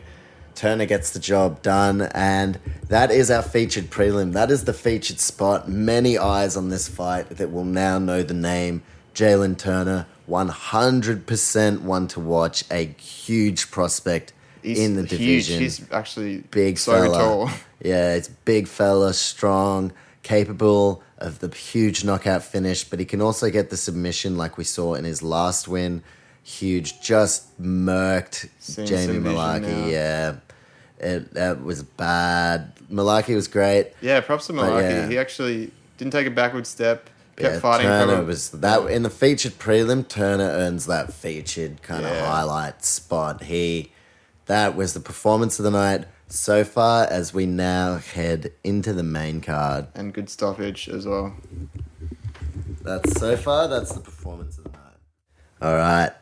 S1: Turner gets the job done, and that is our featured prelim. That is the featured spot. Many eyes on this fight that will now know the name Jalen Turner. One hundred percent one to watch. A huge prospect
S2: he's
S1: in the
S2: huge.
S1: division
S2: He's actually
S1: big
S2: so
S1: fella.
S2: tall. *laughs*
S1: Yeah, it's big fella, strong, capable of the huge knockout finish, but he can also get the submission like we saw in his last win. Huge, just murked
S2: Seeing
S1: Jamie
S2: some vision
S1: Mullarkey.
S2: now.
S1: Yeah, it that was bad. Mullarkey was great.
S2: Yeah, props to Mullarkey.
S1: yeah.
S2: He actually didn't take a backward step. Kept
S1: Yeah,
S2: fighting.
S1: Turner was that in the featured prelim. Turner earns that featured kind of
S2: Yeah.
S1: highlight spot. He that was the performance of the night so far. As we now head into the main card.
S2: and good stoppage as well.
S1: That's so far. That's the performance of the night. All right,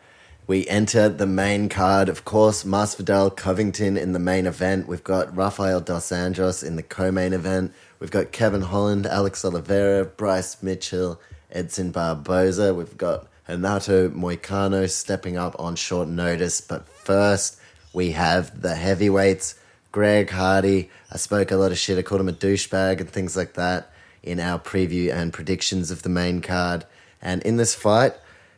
S1: We enter the main card, of course, Masvidal Covington in the main event. We've got Rafael dos Anjos in the co-main event. We've got Kevin Holland, Alex Oliveira, Bryce Mitchell, Edson Barboza. We've got Renato Moicano stepping up on short notice. But first, we have the heavyweights, Greg Hardy. I spoke a lot of shit. I called him a douchebag and things like that in our preview and predictions of the main card. And in this fight,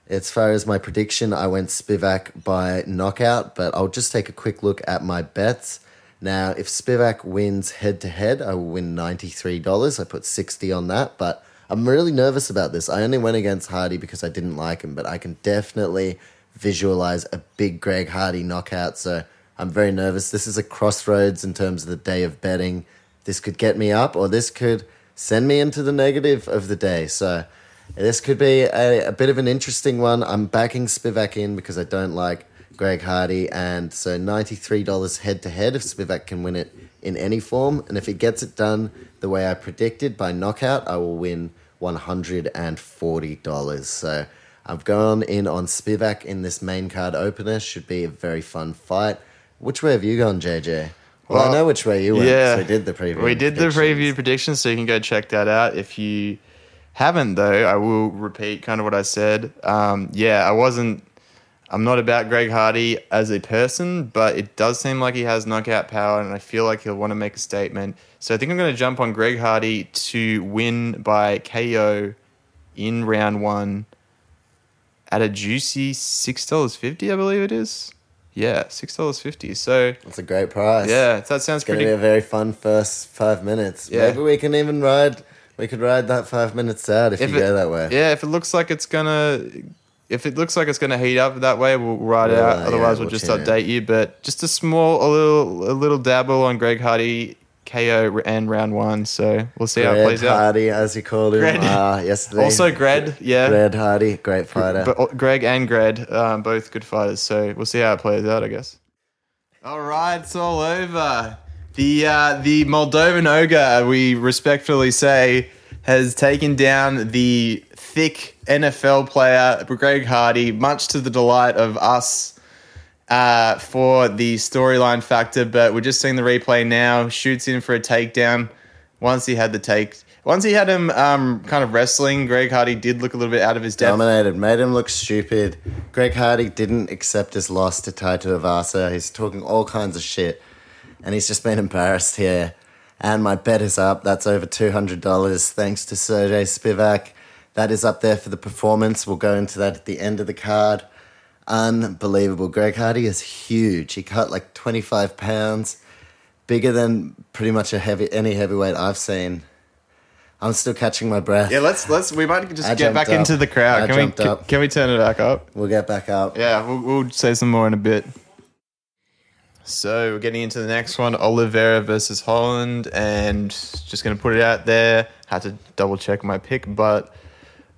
S1: as far as my prediction, I went Spivak by knockout, but I'll just take a quick look at my bets. Now, if Spivak wins head to head, I will win $93. I put 60 on that, but I'm really nervous about this. I only went against Hardy because I didn't like him, but I can definitely visualize a big Greg Hardy knockout, so I'm very nervous. This is a crossroads in terms of the day of betting. This could get me up, or this could send me into the negative of the day. So, this could be a, a bit of an interesting one. I'm backing Spivak in because I don't like Greg Hardy, and so $93 head to head if Spivak can win it in any form. And if he gets it done the way I predicted by knockout, I will win $140. So I've gone in on Spivak in this main card opener. Should be a very fun fight. Which way have you gone, JJ? Well, I know which way you went.
S2: yeah.
S1: We did the preview.
S2: We did the preview predictions, so you can go check that out. If you haven't, though, I will repeat kind of what I said. Um, yeah, I wasn't. I'm not about Greg Hardy as a person, but it does seem like he has knockout power, and I feel like he'll want to make a statement. So I think I'm going to jump on Greg Hardy to win by KO in round one at a juicy six dollars fifty, I believe it is. Yeah, six dollars fifty. So
S1: that's a great price.
S2: yeah, that sounds
S1: It's Gonna be a very fun first five minutes.
S2: Yeah.
S1: Maybe we can even ride. We could ride that five minutes out if, you
S2: it,
S1: go that way.
S2: Yeah, if it looks like it's gonna, if it looks like it's gonna heat up that way, we'll ride it
S1: Yeah,
S2: out.
S1: yeah,
S2: Otherwise, we'll
S1: we'll
S2: just
S1: tune in.
S2: update you. But just a small, a little, a little dabble on Greg Hardy KO and round one. So we'll see how it
S1: Gred
S2: plays out.
S1: Hardy, as you called him
S2: Gred.
S1: uh, yesterday.
S2: Also, Gred, yeah,
S1: Gred Hardy, great fighter.
S2: but Greg and Gred, um, both good fighters. So we'll see how it plays out. I guess. All right, it's all over. The uh, the Moldovan ogre, we respectfully say, has taken down the thick NFL player Greg Hardy, much to the delight of us uh, for the storyline factor. But we're just seeing the replay now. Shoots in for a takedown. Once he had the take, once he had him um, kind of wrestling, Greg Hardy did look a little bit out of his depth.
S1: Dominated, made him look stupid. Greg Hardy didn't accept his loss to Tai Tuivasa. He's talking all kinds of shit, and he's just been embarrassed here. And my bet is up. That's over two hundred dollars, thanks to Sergey Spivak. That is up there for the performance. We'll go into that at the end of the card. Unbelievable. Greg Hardy is huge. He cut like twenty five pounds, bigger than pretty much a heavy any heavyweight I've seen. I'm still catching my breath.
S2: Yeah, let's let's we might just
S1: I
S2: get back
S1: jumped
S2: into the crowd.
S1: I
S2: can we can,
S1: up.
S2: can we turn it back up?
S1: We'll get back up.
S2: Yeah, we'll, we'll say some more in a bit. So we're getting into the next one: Oliveira versus Holland, and just going to put it out there. Had to double check my pick, but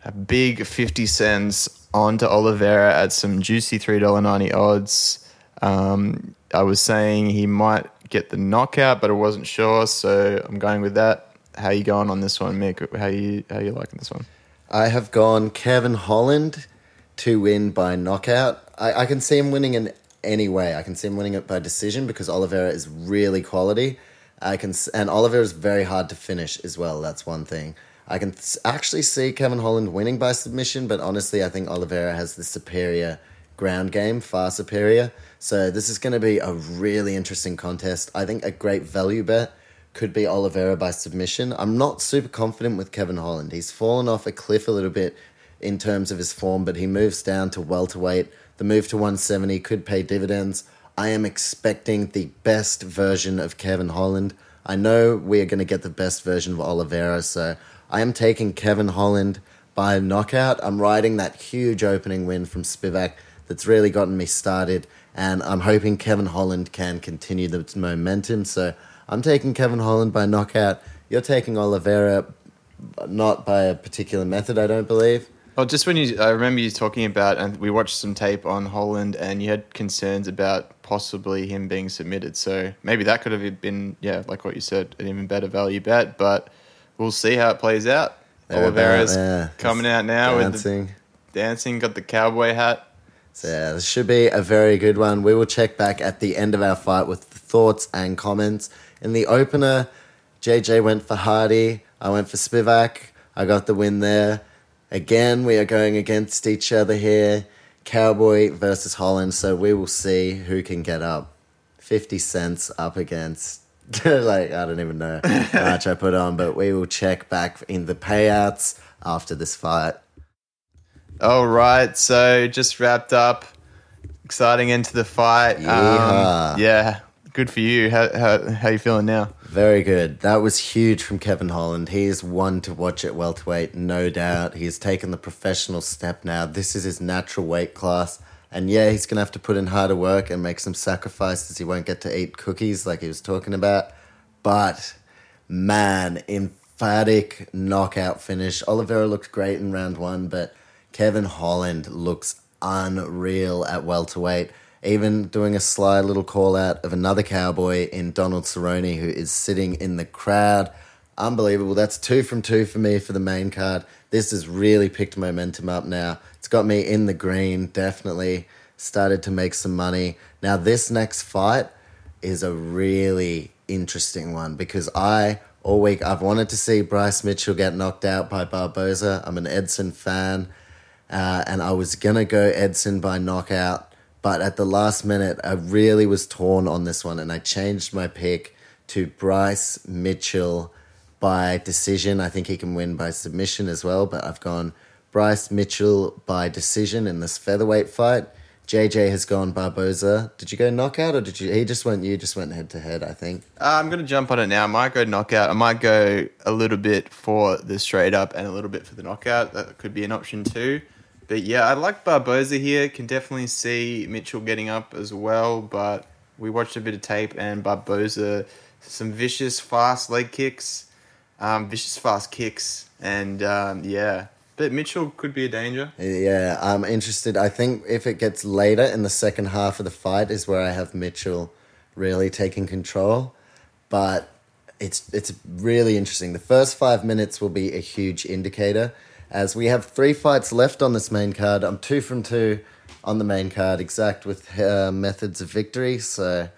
S2: a big fifty cents onto Oliveira at some juicy three dollar ninety odds. Um, I was saying he might get the knockout, but I wasn't sure, so I'm going with that. How you going on this one, Mick? How you how you liking this one?
S1: I have gone Kevin Holland to win by knockout. I, I can see him winning in any way. I can see him winning it by decision because Oliveira is really quality. I can and Oliveira is very hard to finish as well. That's one thing. I can s- actually see Kevin Holland winning by submission, but honestly, I think Oliveira has the superior ground game, far superior. So this is going to be a really interesting contest. I think a great value bet could be Oliveira by submission. I'm not super confident with Kevin Holland. He's fallen off a cliff a little bit in terms of his form, but he moves down to welterweight. The move to 170 could pay dividends. I am expecting the best version of Kevin Holland. I know we are going to get the best version of Oliveira, so I am taking Kevin Holland by knockout. I'm riding that huge opening win from Spivak that's really gotten me started, and I'm hoping Kevin Holland can continue the momentum. So I'm taking Kevin Holland by knockout. You're taking Oliveira, not by a particular method, I don't believe.
S2: Well, just when you, I remember you talking about, and we watched some tape on Holland, and you had concerns about possibly him being submitted. So maybe that could have been, yeah, like what you said, an even better value bet. But we'll see how it plays out.
S1: They're
S2: Oliveira's
S1: yeah,
S2: coming out now with
S1: dancing.
S2: the dancing, got the cowboy hat.
S1: So yeah, this should be a very good one. We will check back at the end of our fight with thoughts and comments. In the opener, JJ went for Hardy. I went for Spivak. I got the win there. Again, we are going against each other here. Cowboy versus Holland. So we will see who can get up. 50 cents up against, *laughs* like, I don't even know how much I put on, but we will check back in the payouts after this fight.
S2: All right, so just wrapped up. Exciting end to the fight. Um, yeah, good for you. How how how you feeling now?
S1: Very good. That was huge from Kevin Holland. He is one to watch at welterweight, no doubt. He has taken the professional step now. This is his natural weight class. And yeah, he's going to have to put in harder work and make some sacrifices. He won't get to eat cookies like he was talking about. But man, emphatic knockout finish. Oliveira looked great in round one, but Kevin Holland looks unreal at welterweight. Even doing a sly little call out of another cowboy in Donald Cerrone, who is sitting in the crowd. Unbelievable. That's two from two for me for the main card. This has really picked momentum up now. It's got me in the green, definitely started to make some money. Now, this next fight is a really interesting one because I all week I've wanted to see Bryce Mitchell get knocked out by Barboza. I'm an Edson fan, uh, and I was gonna go Edson by knockout, but at the last minute I really was torn on this one, and I changed my pick to Bryce Mitchell by decision. I think he can win by submission as well, but I've gone Bryce Mitchell by decision in this featherweight fight. JJ has gone Barboza. Did you go knockout or did you? He just went. You just went head to head. I think.
S2: Uh, I'm gonna jump on it now. I might go knockout. I might go a little bit for the straight up and a little bit for the knockout. That could be an option too. But yeah, I like Barboza here. Can definitely see Mitchell getting up as well. But we watched a bit of tape and Barboza, some vicious fast leg kicks, um, vicious fast kicks, and um, yeah. But Mitchell could be a danger.
S1: Yeah, I'm interested. I think if it gets later in the second half of the fight is where I have Mitchell really taking control. But it's it's really interesting. The first five minutes will be a huge indicator, as we have three fights left on this main card. I'm two from two on the main card, exact with uh, methods of victory. So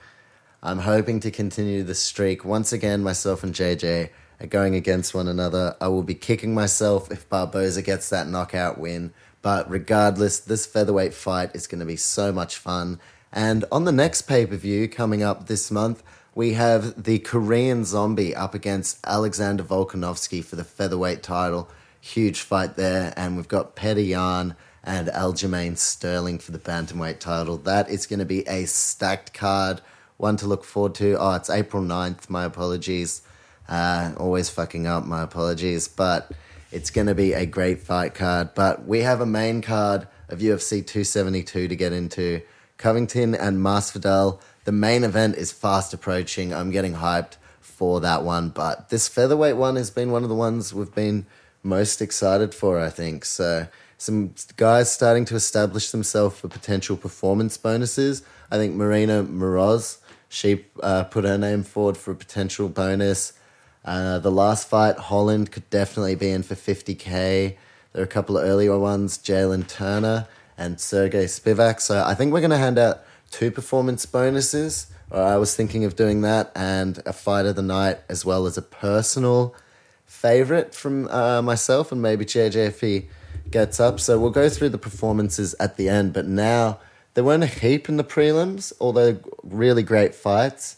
S1: I'm hoping to continue the streak once again. Myself and JJ are going against one another. I will be kicking myself if Barboza gets that knockout win. But regardless, this featherweight fight is going to be so much fun. And on the next pay per view coming up this month, we have the Korean Zombie up against Alexander Volkanovski for the featherweight title. Huge fight there. And we've got Petr Yan and Aljamain Sterling for the bantamweight title. That is going to be a stacked card. One to look forward to. Oh, it's April 9th. My apologies. Uh, always fucking up, my apologies. But it's going to be a great fight card. But we have a main card of UFC 272 to get into. Covington and Masvidal. The main event is fast approaching. I'm getting hyped for that one. But this featherweight one has been one of the ones we've been most excited for, I think. So some guys starting to establish themselves for potential performance bonuses. I think Marina Moroz, she uh, put her name forward for a potential bonus. Uh, the last fight, Holland could definitely be in for 50k. There are a couple of earlier ones, Jalen Turner and Sergey Spivak. So I think we're going to hand out two performance bonuses. Or I was thinking of doing that and a fight of the night as well as a personal favorite from uh, myself and maybe JJ if he gets up. So we'll go through the performances at the end. But now there weren't a heap in the prelims, although really great fights.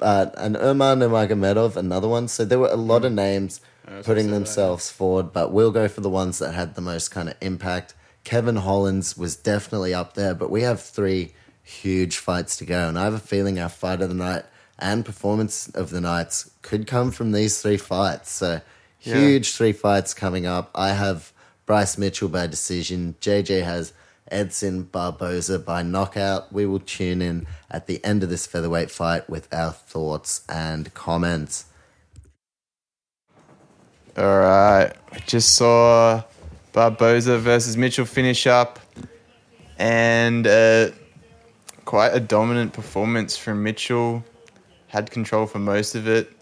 S1: Uh, but and Umar Nurmagomedov, another one. So there were a lot of names putting themselves forward. But we'll go for the ones that had the most kind of impact. Kevin Hollands was definitely up there, but we have three huge fights to go, and I have a feeling our fight of the night and performance of the nights could come from these three fights. So
S2: Yeah.
S1: huge three fights coming up. I have Bryce Mitchell by decision. JJ has Edson Barboza by knockout. We will tune in at the end of this featherweight fight with our thoughts and comments.
S2: All right, I just saw Barboza versus Mitchell finish up, and uh, quite a dominant performance from Mitchell. Had control for most of it.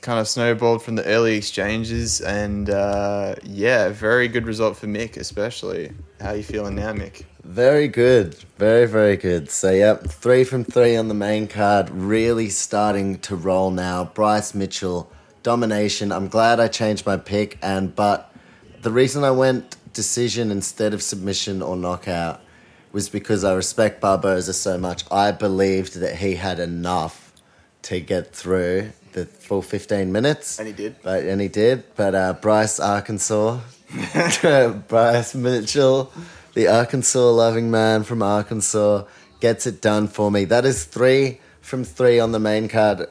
S2: Kind of snowballed from the early exchanges, and uh, yeah, very good result for Mick, especially. How are you feeling now, Mick?
S1: Very good. Very, very good. So, yep, three from three on the main card. Really starting to roll now. Bryce Mitchell, domination. I'm glad I changed my pick, and but the reason I went decision instead of submission or knockout was because I respect Barboza so much. I believed that he had enough to get through the full 15 minutes.
S2: And he did.
S1: But, and he did. But uh, Bryce Arkansas, *laughs* Bryce Mitchell, the Arkansas loving man from Arkansas, gets it done for me. That is three from three on the main card.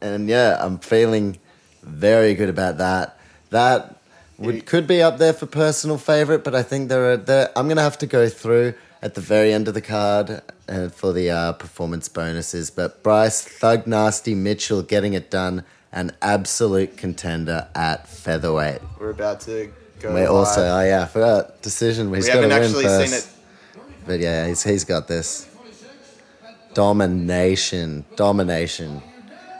S1: And yeah, I'm feeling very good about that. That would, could be up there for personal favorite, but I think there are there. I'm gonna have to go through at the very end of the card uh, for the uh, performance bonuses. But Bryce Thug Nasty Mitchell getting it done, an absolute contender at featherweight.
S2: We're about to go.
S1: We also, oh yeah, I forgot decision. He's
S2: we haven't actually seen it.
S1: But yeah, he's he's got this domination, domination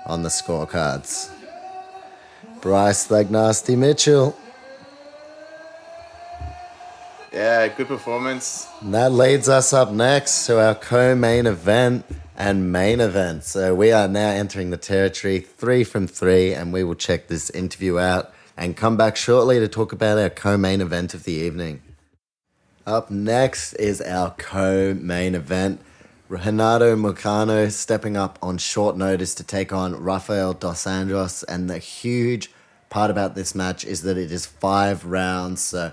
S1: on the scorecards. Bryce Thug Nasty Mitchell.
S2: Yeah, good performance.
S1: And that leads us up next to our co main event and main event. So we are now entering the territory three from three, and we will check this interview out and come back shortly to talk about our co main event of the evening. Up next is our co main event. Renato Moicano stepping up on short notice to take on Rafael Dos Anjos. And the huge part about this match is that it is five rounds. So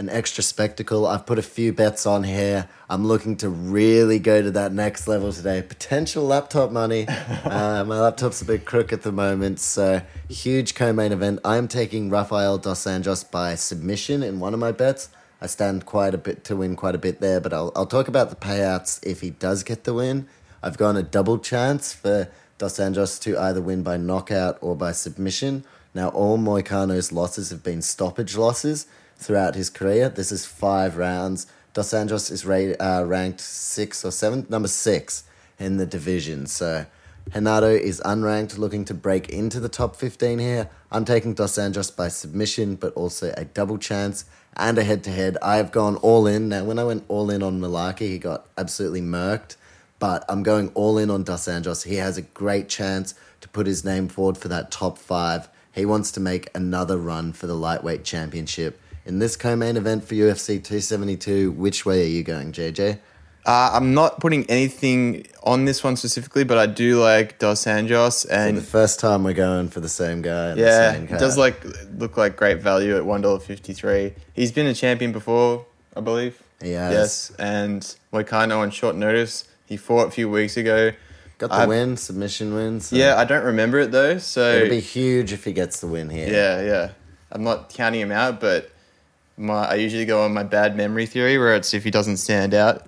S1: an extra spectacle. I've put a few bets on here. I'm looking to really go to that next level today. Potential laptop money. *laughs* uh, my laptop's a bit crook at the moment, so huge co-main event. I'm taking Rafael dos Anjos by submission in one of my bets. I stand quite a bit to win quite a bit there, but I'll I'll talk about the payouts if he does get the win. I've gone a double chance for Dos Anjos to either win by knockout or by submission. Now all Moicano's losses have been stoppage losses throughout his career. This is five rounds. Dos Anjos is ra- uh, ranked six or seventh, number six in the division. So Renato is unranked, looking to break into the top 15 here. I'm taking Dos Anjos by submission, but also a double chance and a head to head. I've gone all in. Now, when I went all in on Mullarkey, he got absolutely murked, but I'm going all in on Dos Anjos. He has a great chance to put his name forward for that top five. He wants to make another run for the lightweight championship. In this co main event for UFC 272, which way are you going, JJ?
S2: Uh, I'm not putting anything on this one specifically, but I do like Dos Anjos, and
S1: the first time we're going for the same guy.
S2: yeah,
S1: same
S2: it does like look like great value at one dollar fifty three. He's been a champion before, I believe.
S1: He has.
S2: Yes, and Moicano on short notice. He fought a few weeks ago.
S1: got the
S2: I've-
S1: win, submission win. So
S2: Yeah, I don't remember it though, so
S1: it'll be huge if he gets the win here.
S2: Yeah, yeah. I'm not counting him out, but my I usually go on my bad memory theory where it's if he doesn't stand out.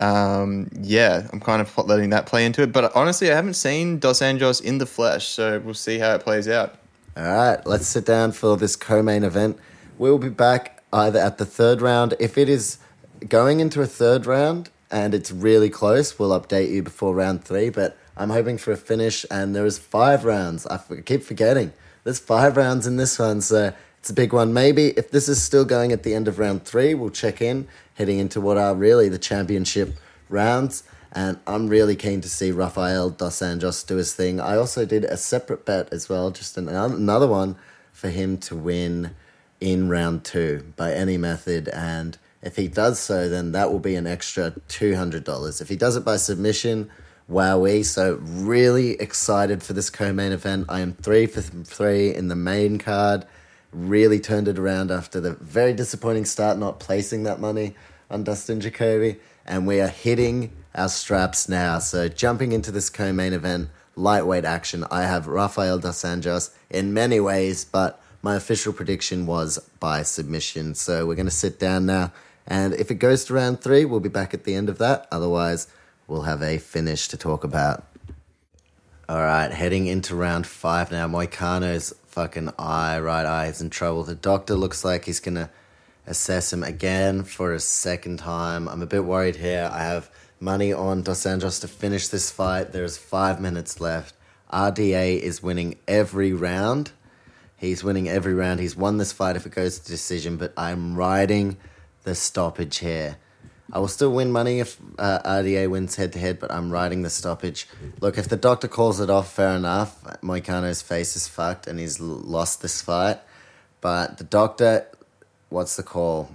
S2: Um, yeah, I'm kind of letting that play into it. But honestly, I haven't seen Dos Anjos in the flesh, so we'll see how it plays out.
S1: All right, let's sit down for this co-main event. We'll be back either at the third round. If it is going into a third round and it's really close, we'll update you before round three. But I'm hoping for a finish, and there is five rounds. I keep forgetting there's five rounds in this one, so it's a big one. Maybe if this is still going at the end of round three, we'll check in heading into what are really the championship rounds. And I'm really keen to see Rafael dos Anjos do his thing. I also did a separate bet as well, just an, another one for him to win in round two by any method. And if he does so, then that will be an extra $200. If he does it by submission, wowee. So, really excited for this co main event. I am three for three in the main card. Really turned it around after the very disappointing start, not placing that money on Dustin Jacoby. And we are hitting our straps now. So, jumping into this co main event, lightweight action, I have Rafael dos Anjos in many ways, but my official prediction was by submission. So, we're going to sit down now. And if it goes to round three, we'll be back at the end of that. Otherwise, we'll have a finish to talk about. All right, heading into round five now. Moicano's fucking eye, right eye, is in trouble. The doctor looks like he's gonna assess him again for a second time. I'm a bit worried here. I have money on Dos Anjos to finish this fight. There's five minutes left. RDA is winning every round. He's winning every round. He's won this fight if it goes to decision, but I'm riding the stoppage here. I will still win money if uh, RDA wins head to head, but I'm riding the stoppage. Look, if the doctor calls it off, fair enough. Moicano's face is fucked and he's lost this fight. But the doctor, what's the call?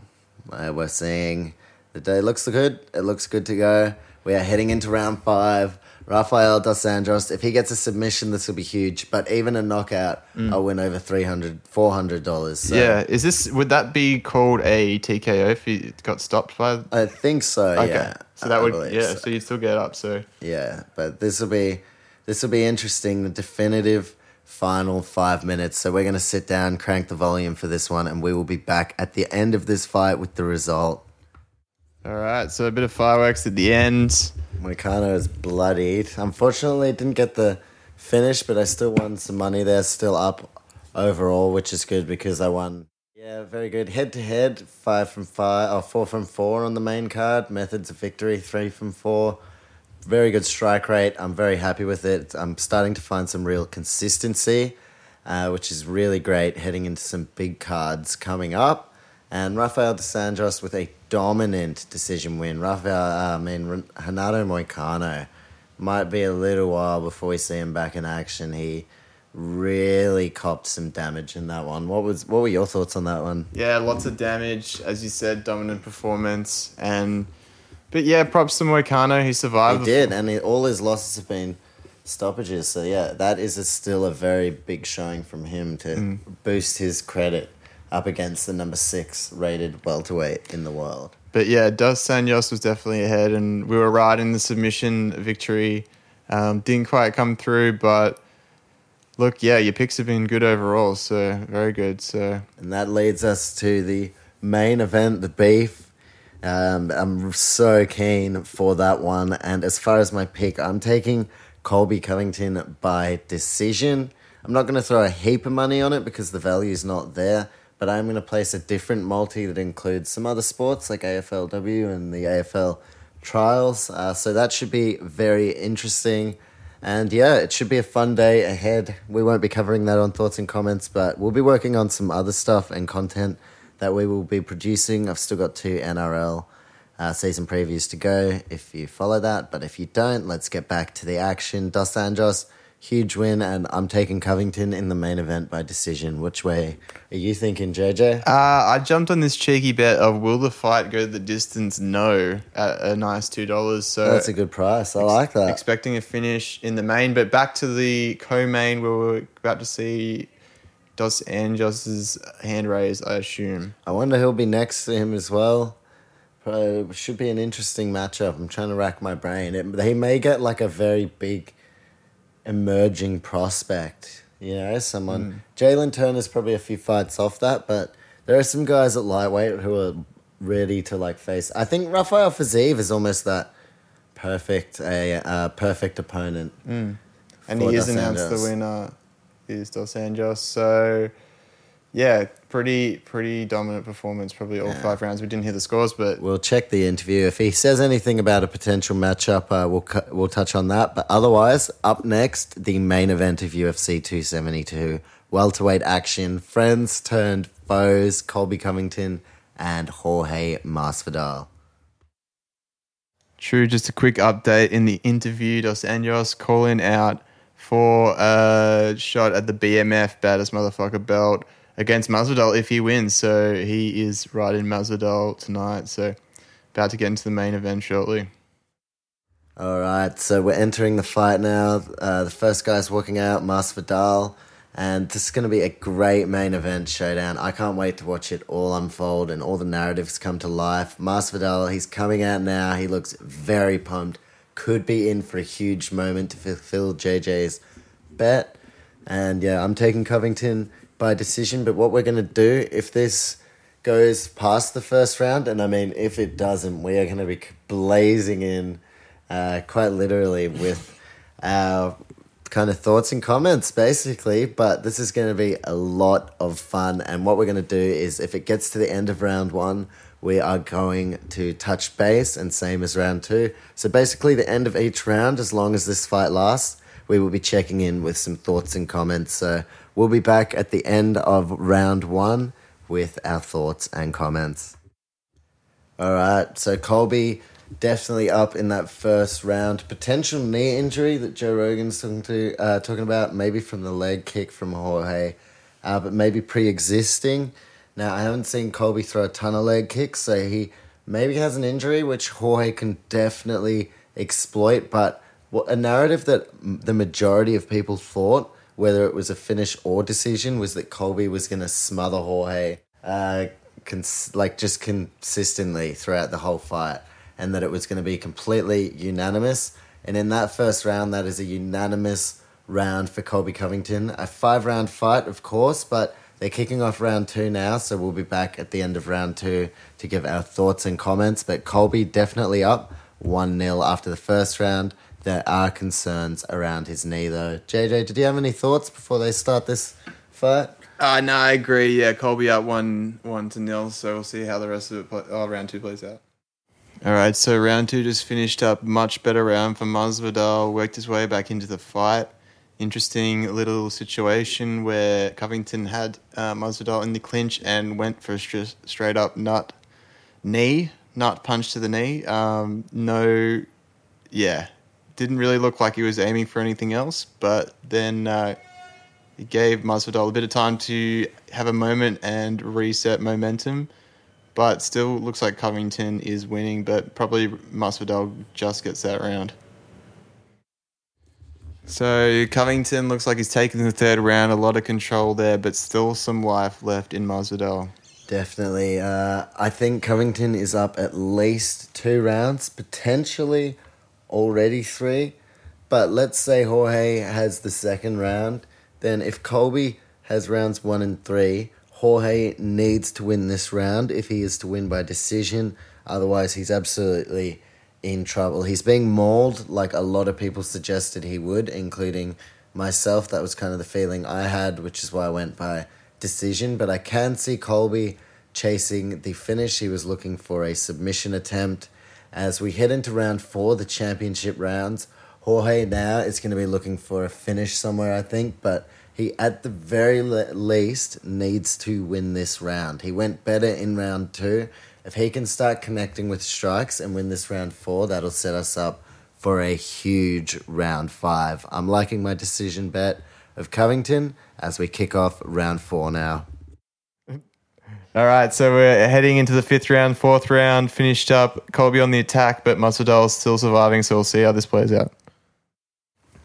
S1: Uh, we're seeing the day looks good. It looks good to go. We are heading into round five. Rafael dos Anjos, if he gets a submission, this will be huge. But even a knockout, mm. I'll win over 300 $400. So
S2: yeah, is this would that be called a TKO if he got stopped by?
S1: I think so,
S2: Okay,
S1: yeah.
S2: so that
S1: I
S2: would yeah,
S1: so.
S2: so you'd still get up. So
S1: Yeah, but this will be this will be interesting. The definitive final five minutes. So we're gonna sit down, crank the volume for this one, and we will be back at the end of this fight with the result.
S2: all right, so a bit of fireworks at the end.
S1: Moicano is bloodied. Unfortunately, didn't get the finish, but I still won some money there. Still up overall, which is good because I won. Yeah, very good. Head to head, five from five, or four from four on the main card. Methods of victory, three from four. Very good strike rate. I'm very happy with it. I'm starting to find some real consistency, uh, which is really great heading into some big cards coming up. And Rafael dos Anjos with a dominant decision win. Rafael, uh, I mean, Ren- Renato Moicano might be a little while before we see him back in action. He really copped some damage in that one. What was what were your thoughts on that one?
S2: Yeah, lots of damage, as you said, dominant performance, and but yeah, props to Moicano. He survived.
S1: He did, and he, all his losses have been stoppages. So yeah, that is a, still a very big showing from him to
S2: Mm.
S1: boost his credit up against the number six rated welterweight in the world.
S2: But yeah, Dos Anjos was definitely ahead, and we were right in the submission victory. Um, didn't quite come through, but look, yeah, your picks have been good overall, so very good. So
S1: And that leads us to the main event, the beef. Um, I'm so keen for that one. And as far as my pick, I'm taking Colby Covington by decision. I'm not going to throw a heap of money on it because the value is not there, but I'm going to place a different multi that includes some other sports like AFLW and the AFL trials. Uh, so that should be very interesting. And yeah, it should be a fun day ahead. We won't be covering that on thoughts and comments, but we'll be working on some other stuff and content that we will be producing. I've still got two NRL uh, season previews to go if you follow that. But if you don't, let's get back to the action. Dos Anjos, huge win, and I'm taking Covington in the main event by decision. Which way are you thinking, JJ?
S2: uh, I jumped on this cheeky bet of will the fight go the distance? No, at a nice two dollars. So
S1: That's a good price. I like that.
S2: expecting a finish in the main, but back to the co-main where we're about to see Dos Anjos's hand raise. I assume.
S1: I wonder who'll be next to him as well. Probably should be an interesting matchup. I'm trying to rack my brain. It, he may get like a very big emerging prospect. You know, someone. Jalen Turner's probably a few fights off that, but there are some guys at lightweight who are ready to like face. I think Rafael Fiziev is almost that perfect a uh, perfect opponent.
S2: And
S1: for
S2: he is announced the winner is Dos Anjos. So yeah, pretty pretty dominant performance. Probably all five rounds. We didn't hear the scores, but
S1: We'll check the interview. If he says anything about a potential matchup, uh, we'll cu- we'll touch on that. But otherwise, up next, the main event of UFC 272, welterweight action, friends turned foes, Colby Covington and Jorge Masvidal.
S2: True, just a quick update in the interview. Dos Anjos calling out for a shot at the BMF baddest motherfucker belt against Masvidal if he wins. So he is riding Masvidal tonight. So about to get into the main event shortly.
S1: All right, so we're entering the fight now. Uh, the first guy's walking out, Masvidal, and this is going to be a great main event showdown. I can't wait to watch it all unfold and all the narratives come to life. Masvidal, he's coming out now. He looks very pumped. Could be in for a huge moment to fulfill JJ's bet. And yeah, I'm taking Covington by decision. But what we're going to do if this goes past the first round, and I mean, if it doesn't, we are going to be blazing in uh, quite literally with our kind of thoughts and comments, basically. But this is going to be a lot of fun. And what we're going to do is, if it gets to the end of round one, we are going to touch base and same as round two. So basically, the end of each round, as long as this fight lasts, we will be checking in with some thoughts and comments. So we'll be back at the end of round one with our thoughts and comments. All right, so Colby definitely up in that first round. Potential knee injury that Joe Rogan's talking to uh, talking about, maybe from the leg kick from Jorge, uh, but maybe pre-existing. Now I haven't seen Colby throw a ton of leg kicks, so he maybe has an injury which Jorge can definitely exploit. But a narrative that the majority of people thought, whether it was a finish or decision, was that Colby was going to smother Jorge. Uh, cons- like just consistently throughout the whole fight and that it was going to be completely unanimous. And in that first round, that is a unanimous round for Colby Covington. A five round fight, of course, but they're kicking off round two now, so we'll be back at the end of round two to give our thoughts and comments. But Colby definitely up 1 0 after the first round. There are concerns around his knee, though. JJ, did you have any thoughts before they start this fight?
S2: Uh, no, I agree. Yeah, Colby up one one to nil. So we'll see how the rest of it play, oh, round two plays out. All right, so round two just finished up. Much better round for Masvidal. Worked his way back into the fight. Interesting little situation where Covington had uh, Masvidal in the clinch and went for a str- straight up nut knee, nut punch to the knee. Um, no, yeah, didn't really look like he was aiming for anything else. But then uh, it gave Masvidal a bit of time to have a moment and reset momentum but still looks like Covington is winning, but probably Masvidal just gets that round. So Covington looks like he's taken the third round, a lot of control there, but still some life left in Masvidal.
S1: Definitely. Uh, I think Covington is up at least two rounds, potentially already three. But let's say Jorge has the second round. Then if Colby has rounds one and three, Jorge needs to win this round if he is to win by decision. Otherwise, he's absolutely in trouble. He's being mauled like a lot of people suggested he would, including myself. That was kind of the feeling I had, which is why I went by decision. But I can see Colby chasing the finish. He was looking for a submission attempt. As we head into round four, the championship rounds, Jorge now is going to be looking for a finish somewhere, I think. But he at the very least needs to win this round. He went better in round two. If he can start connecting with strikes and win this round four, that'll set us up for a huge round five. I'm liking my decision bet of Covington as we kick off round four now.
S2: All right, so we're heading into the fifth round, fourth round, finished up. Colby on the attack, but Masvidal still surviving, so we'll see how this plays out.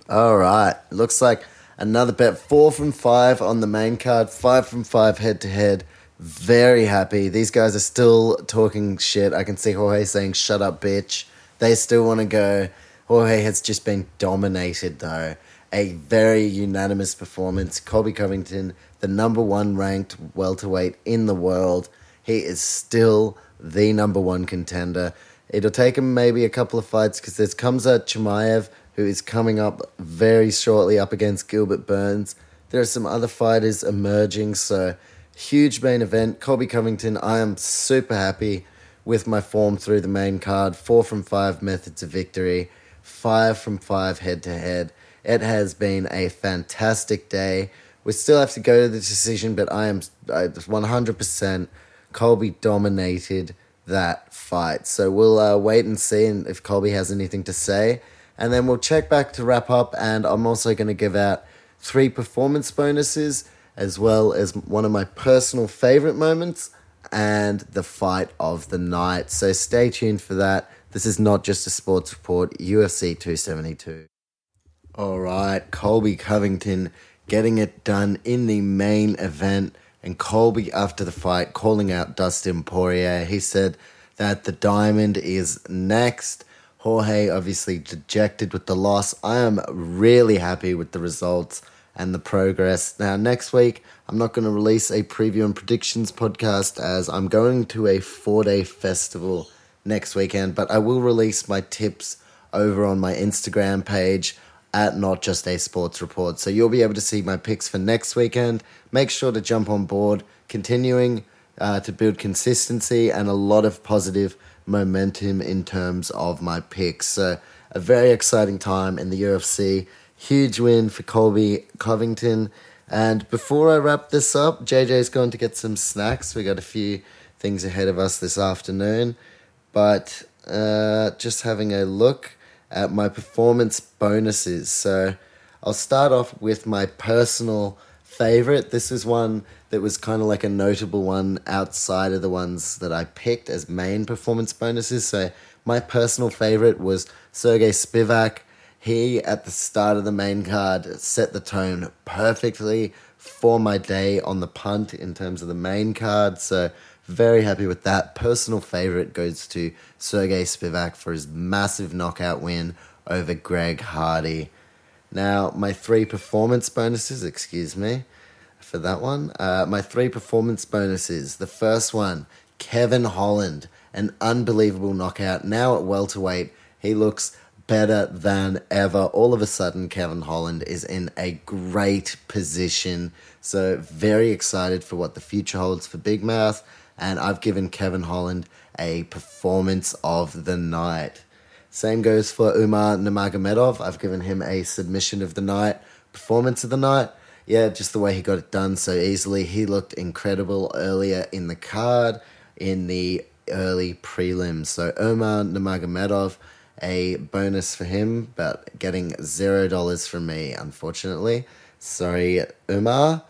S1: All right, looks like Another bet, four from five on the main card, five from five head to head. Very happy. These guys are still talking shit. I can see Jorge saying, shut up, bitch. They still want to go. Jorge has just been dominated, though. A very unanimous performance. Colby Covington, the number one ranked welterweight in the world. He is still the number one contender. It'll take him maybe a couple of fights because there's Khamzat Chimaev who is coming up very shortly up against Gilbert Burns. There are some other fighters emerging, so huge main event. Colby Covington, I am super happy with my form through the main card. Four from five methods of victory, five from five head to head. It has been a fantastic day. We still have to go to the decision, but I am 100% Colby dominated that fight. So we'll uh, wait and see if Colby has anything to say and then we'll check back to wrap up. And I'm also going to give out three performance bonuses, as well as one of my personal favorite moments and the fight of the night. So stay tuned for that. This is not just a sports report, UFC 272. All right, Colby Covington getting it done in the main event. And Colby, after the fight, calling out Dustin Poirier. He said that the diamond is next. Jorge obviously dejected with the loss. I am really happy with the results and the progress. Now, next week, I'm not going to release a preview and predictions podcast as I'm going to a four day festival next weekend, but I will release my tips over on my Instagram page at Not Just a Sports Report. So you'll be able to see my picks for next weekend. Make sure to jump on board, continuing uh, to build consistency and a lot of positive momentum in terms of my picks. So, a very exciting time in the UFC. Huge win for Colby Covington. And before I wrap this up, JJ's going to get some snacks. We got a few things ahead of us this afternoon. But uh, just having a look at my performance bonuses. So I'll start off with my personal favorite. This is one that was kind of like a notable one outside of the ones that I picked as main performance bonuses. So my personal favorite was Sergey Spivak. He, at the start of the main card, set the tone perfectly for my day on the punt in terms of the main card. So very happy with that. Personal favorite goes to Sergey Spivak for his massive knockout win over Greg Hardy. Now, my three performance bonuses, excuse me for that one. Uh, my three performance bonuses. The first one, Kevin Holland, an unbelievable knockout. Now at welterweight, he looks better than ever. All of a sudden, Kevin Holland is in a great position. So, very excited for what the future holds for Big Mouth and I've given Kevin Holland a performance of the night. Same goes for Umar Nurmagomedov. I've given him a submission of the night, performance of the night. Yeah, just the way he got it done so easily. He looked incredible earlier in the card, in the early prelims. So Umar Nurmagomedov, a bonus for him, but getting zero dollars from me, unfortunately. Sorry, Umar.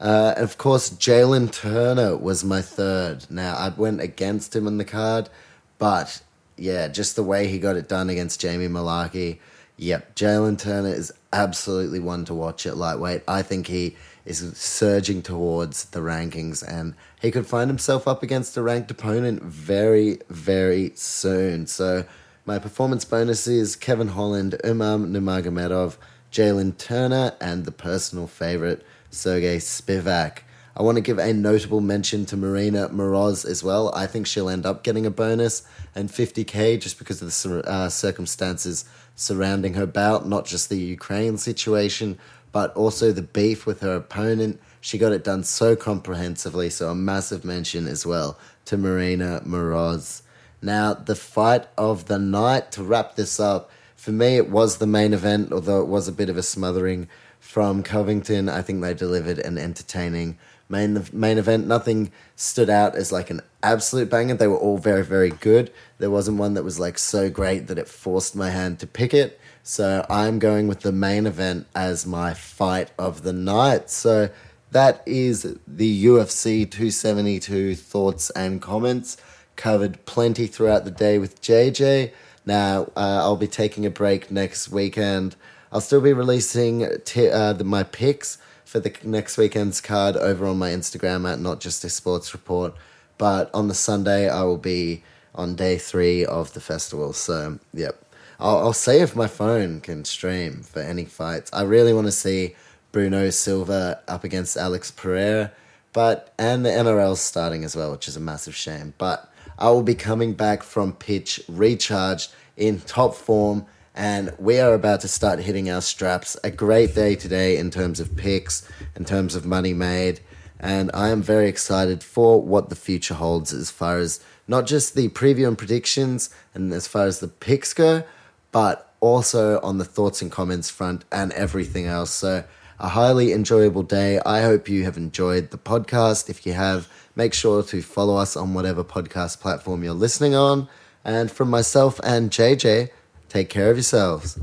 S1: Uh, of course, Jalen Turner was my third. Now, I went against him on the card, but yeah, just the way he got it done against Jamie Mullarkey. Yep, Jalen Turner is absolutely one to watch at lightweight. I think he is surging towards the rankings and he could find himself up against a ranked opponent very, very soon. So, my performance bonus is Kevin Holland, Umar Nurmagomedov, Jalen Turner, and the personal favorite. Sergey Spivak. I want to give a notable mention to Marina Moroz as well. I think she'll end up getting a bonus and 50k just because of the uh, circumstances surrounding her bout, not just the Ukraine situation, but also the beef with her opponent. She got it done so comprehensively, so a massive mention as well to Marina Moroz. Now, the fight of the night, to wrap this up, for me it was the main event, although it was a bit of a smothering from Covington. I think they delivered an entertaining main main event. Nothing stood out as like an absolute banger. They were all very very good. There wasn't one that was like so great that it forced my hand to pick it. So I'm going with the main event as my fight of the night. So that is the UFC 272 thoughts and comments. Covered plenty throughout the day with JJ. Now uh, I'll be taking a break next weekend I'll still be releasing t- uh, the, my picks for the next weekend's card over on my Instagram at Not Just a Sports Report. But on the Sunday, I will be on day three of the festival. So, yep. I'll, I'll see if my phone can stream for any fights. I really want to see Bruno Silva up against Alex Pereira, but and the NRL's starting as well, which is a massive shame. But I will be coming back from pitch recharged in top form and we are about to start hitting our straps. A great day today in terms of picks, in terms of money made, and I am very excited for what the future holds as far as not just the preview and predictions and as far as the picks go, but also on the thoughts and comments front and everything else. So, a highly enjoyable day. I hope you have enjoyed the podcast. If you have, Make sure to follow us on whatever podcast platform you're listening on. And from myself and JJ, take care of yourselves.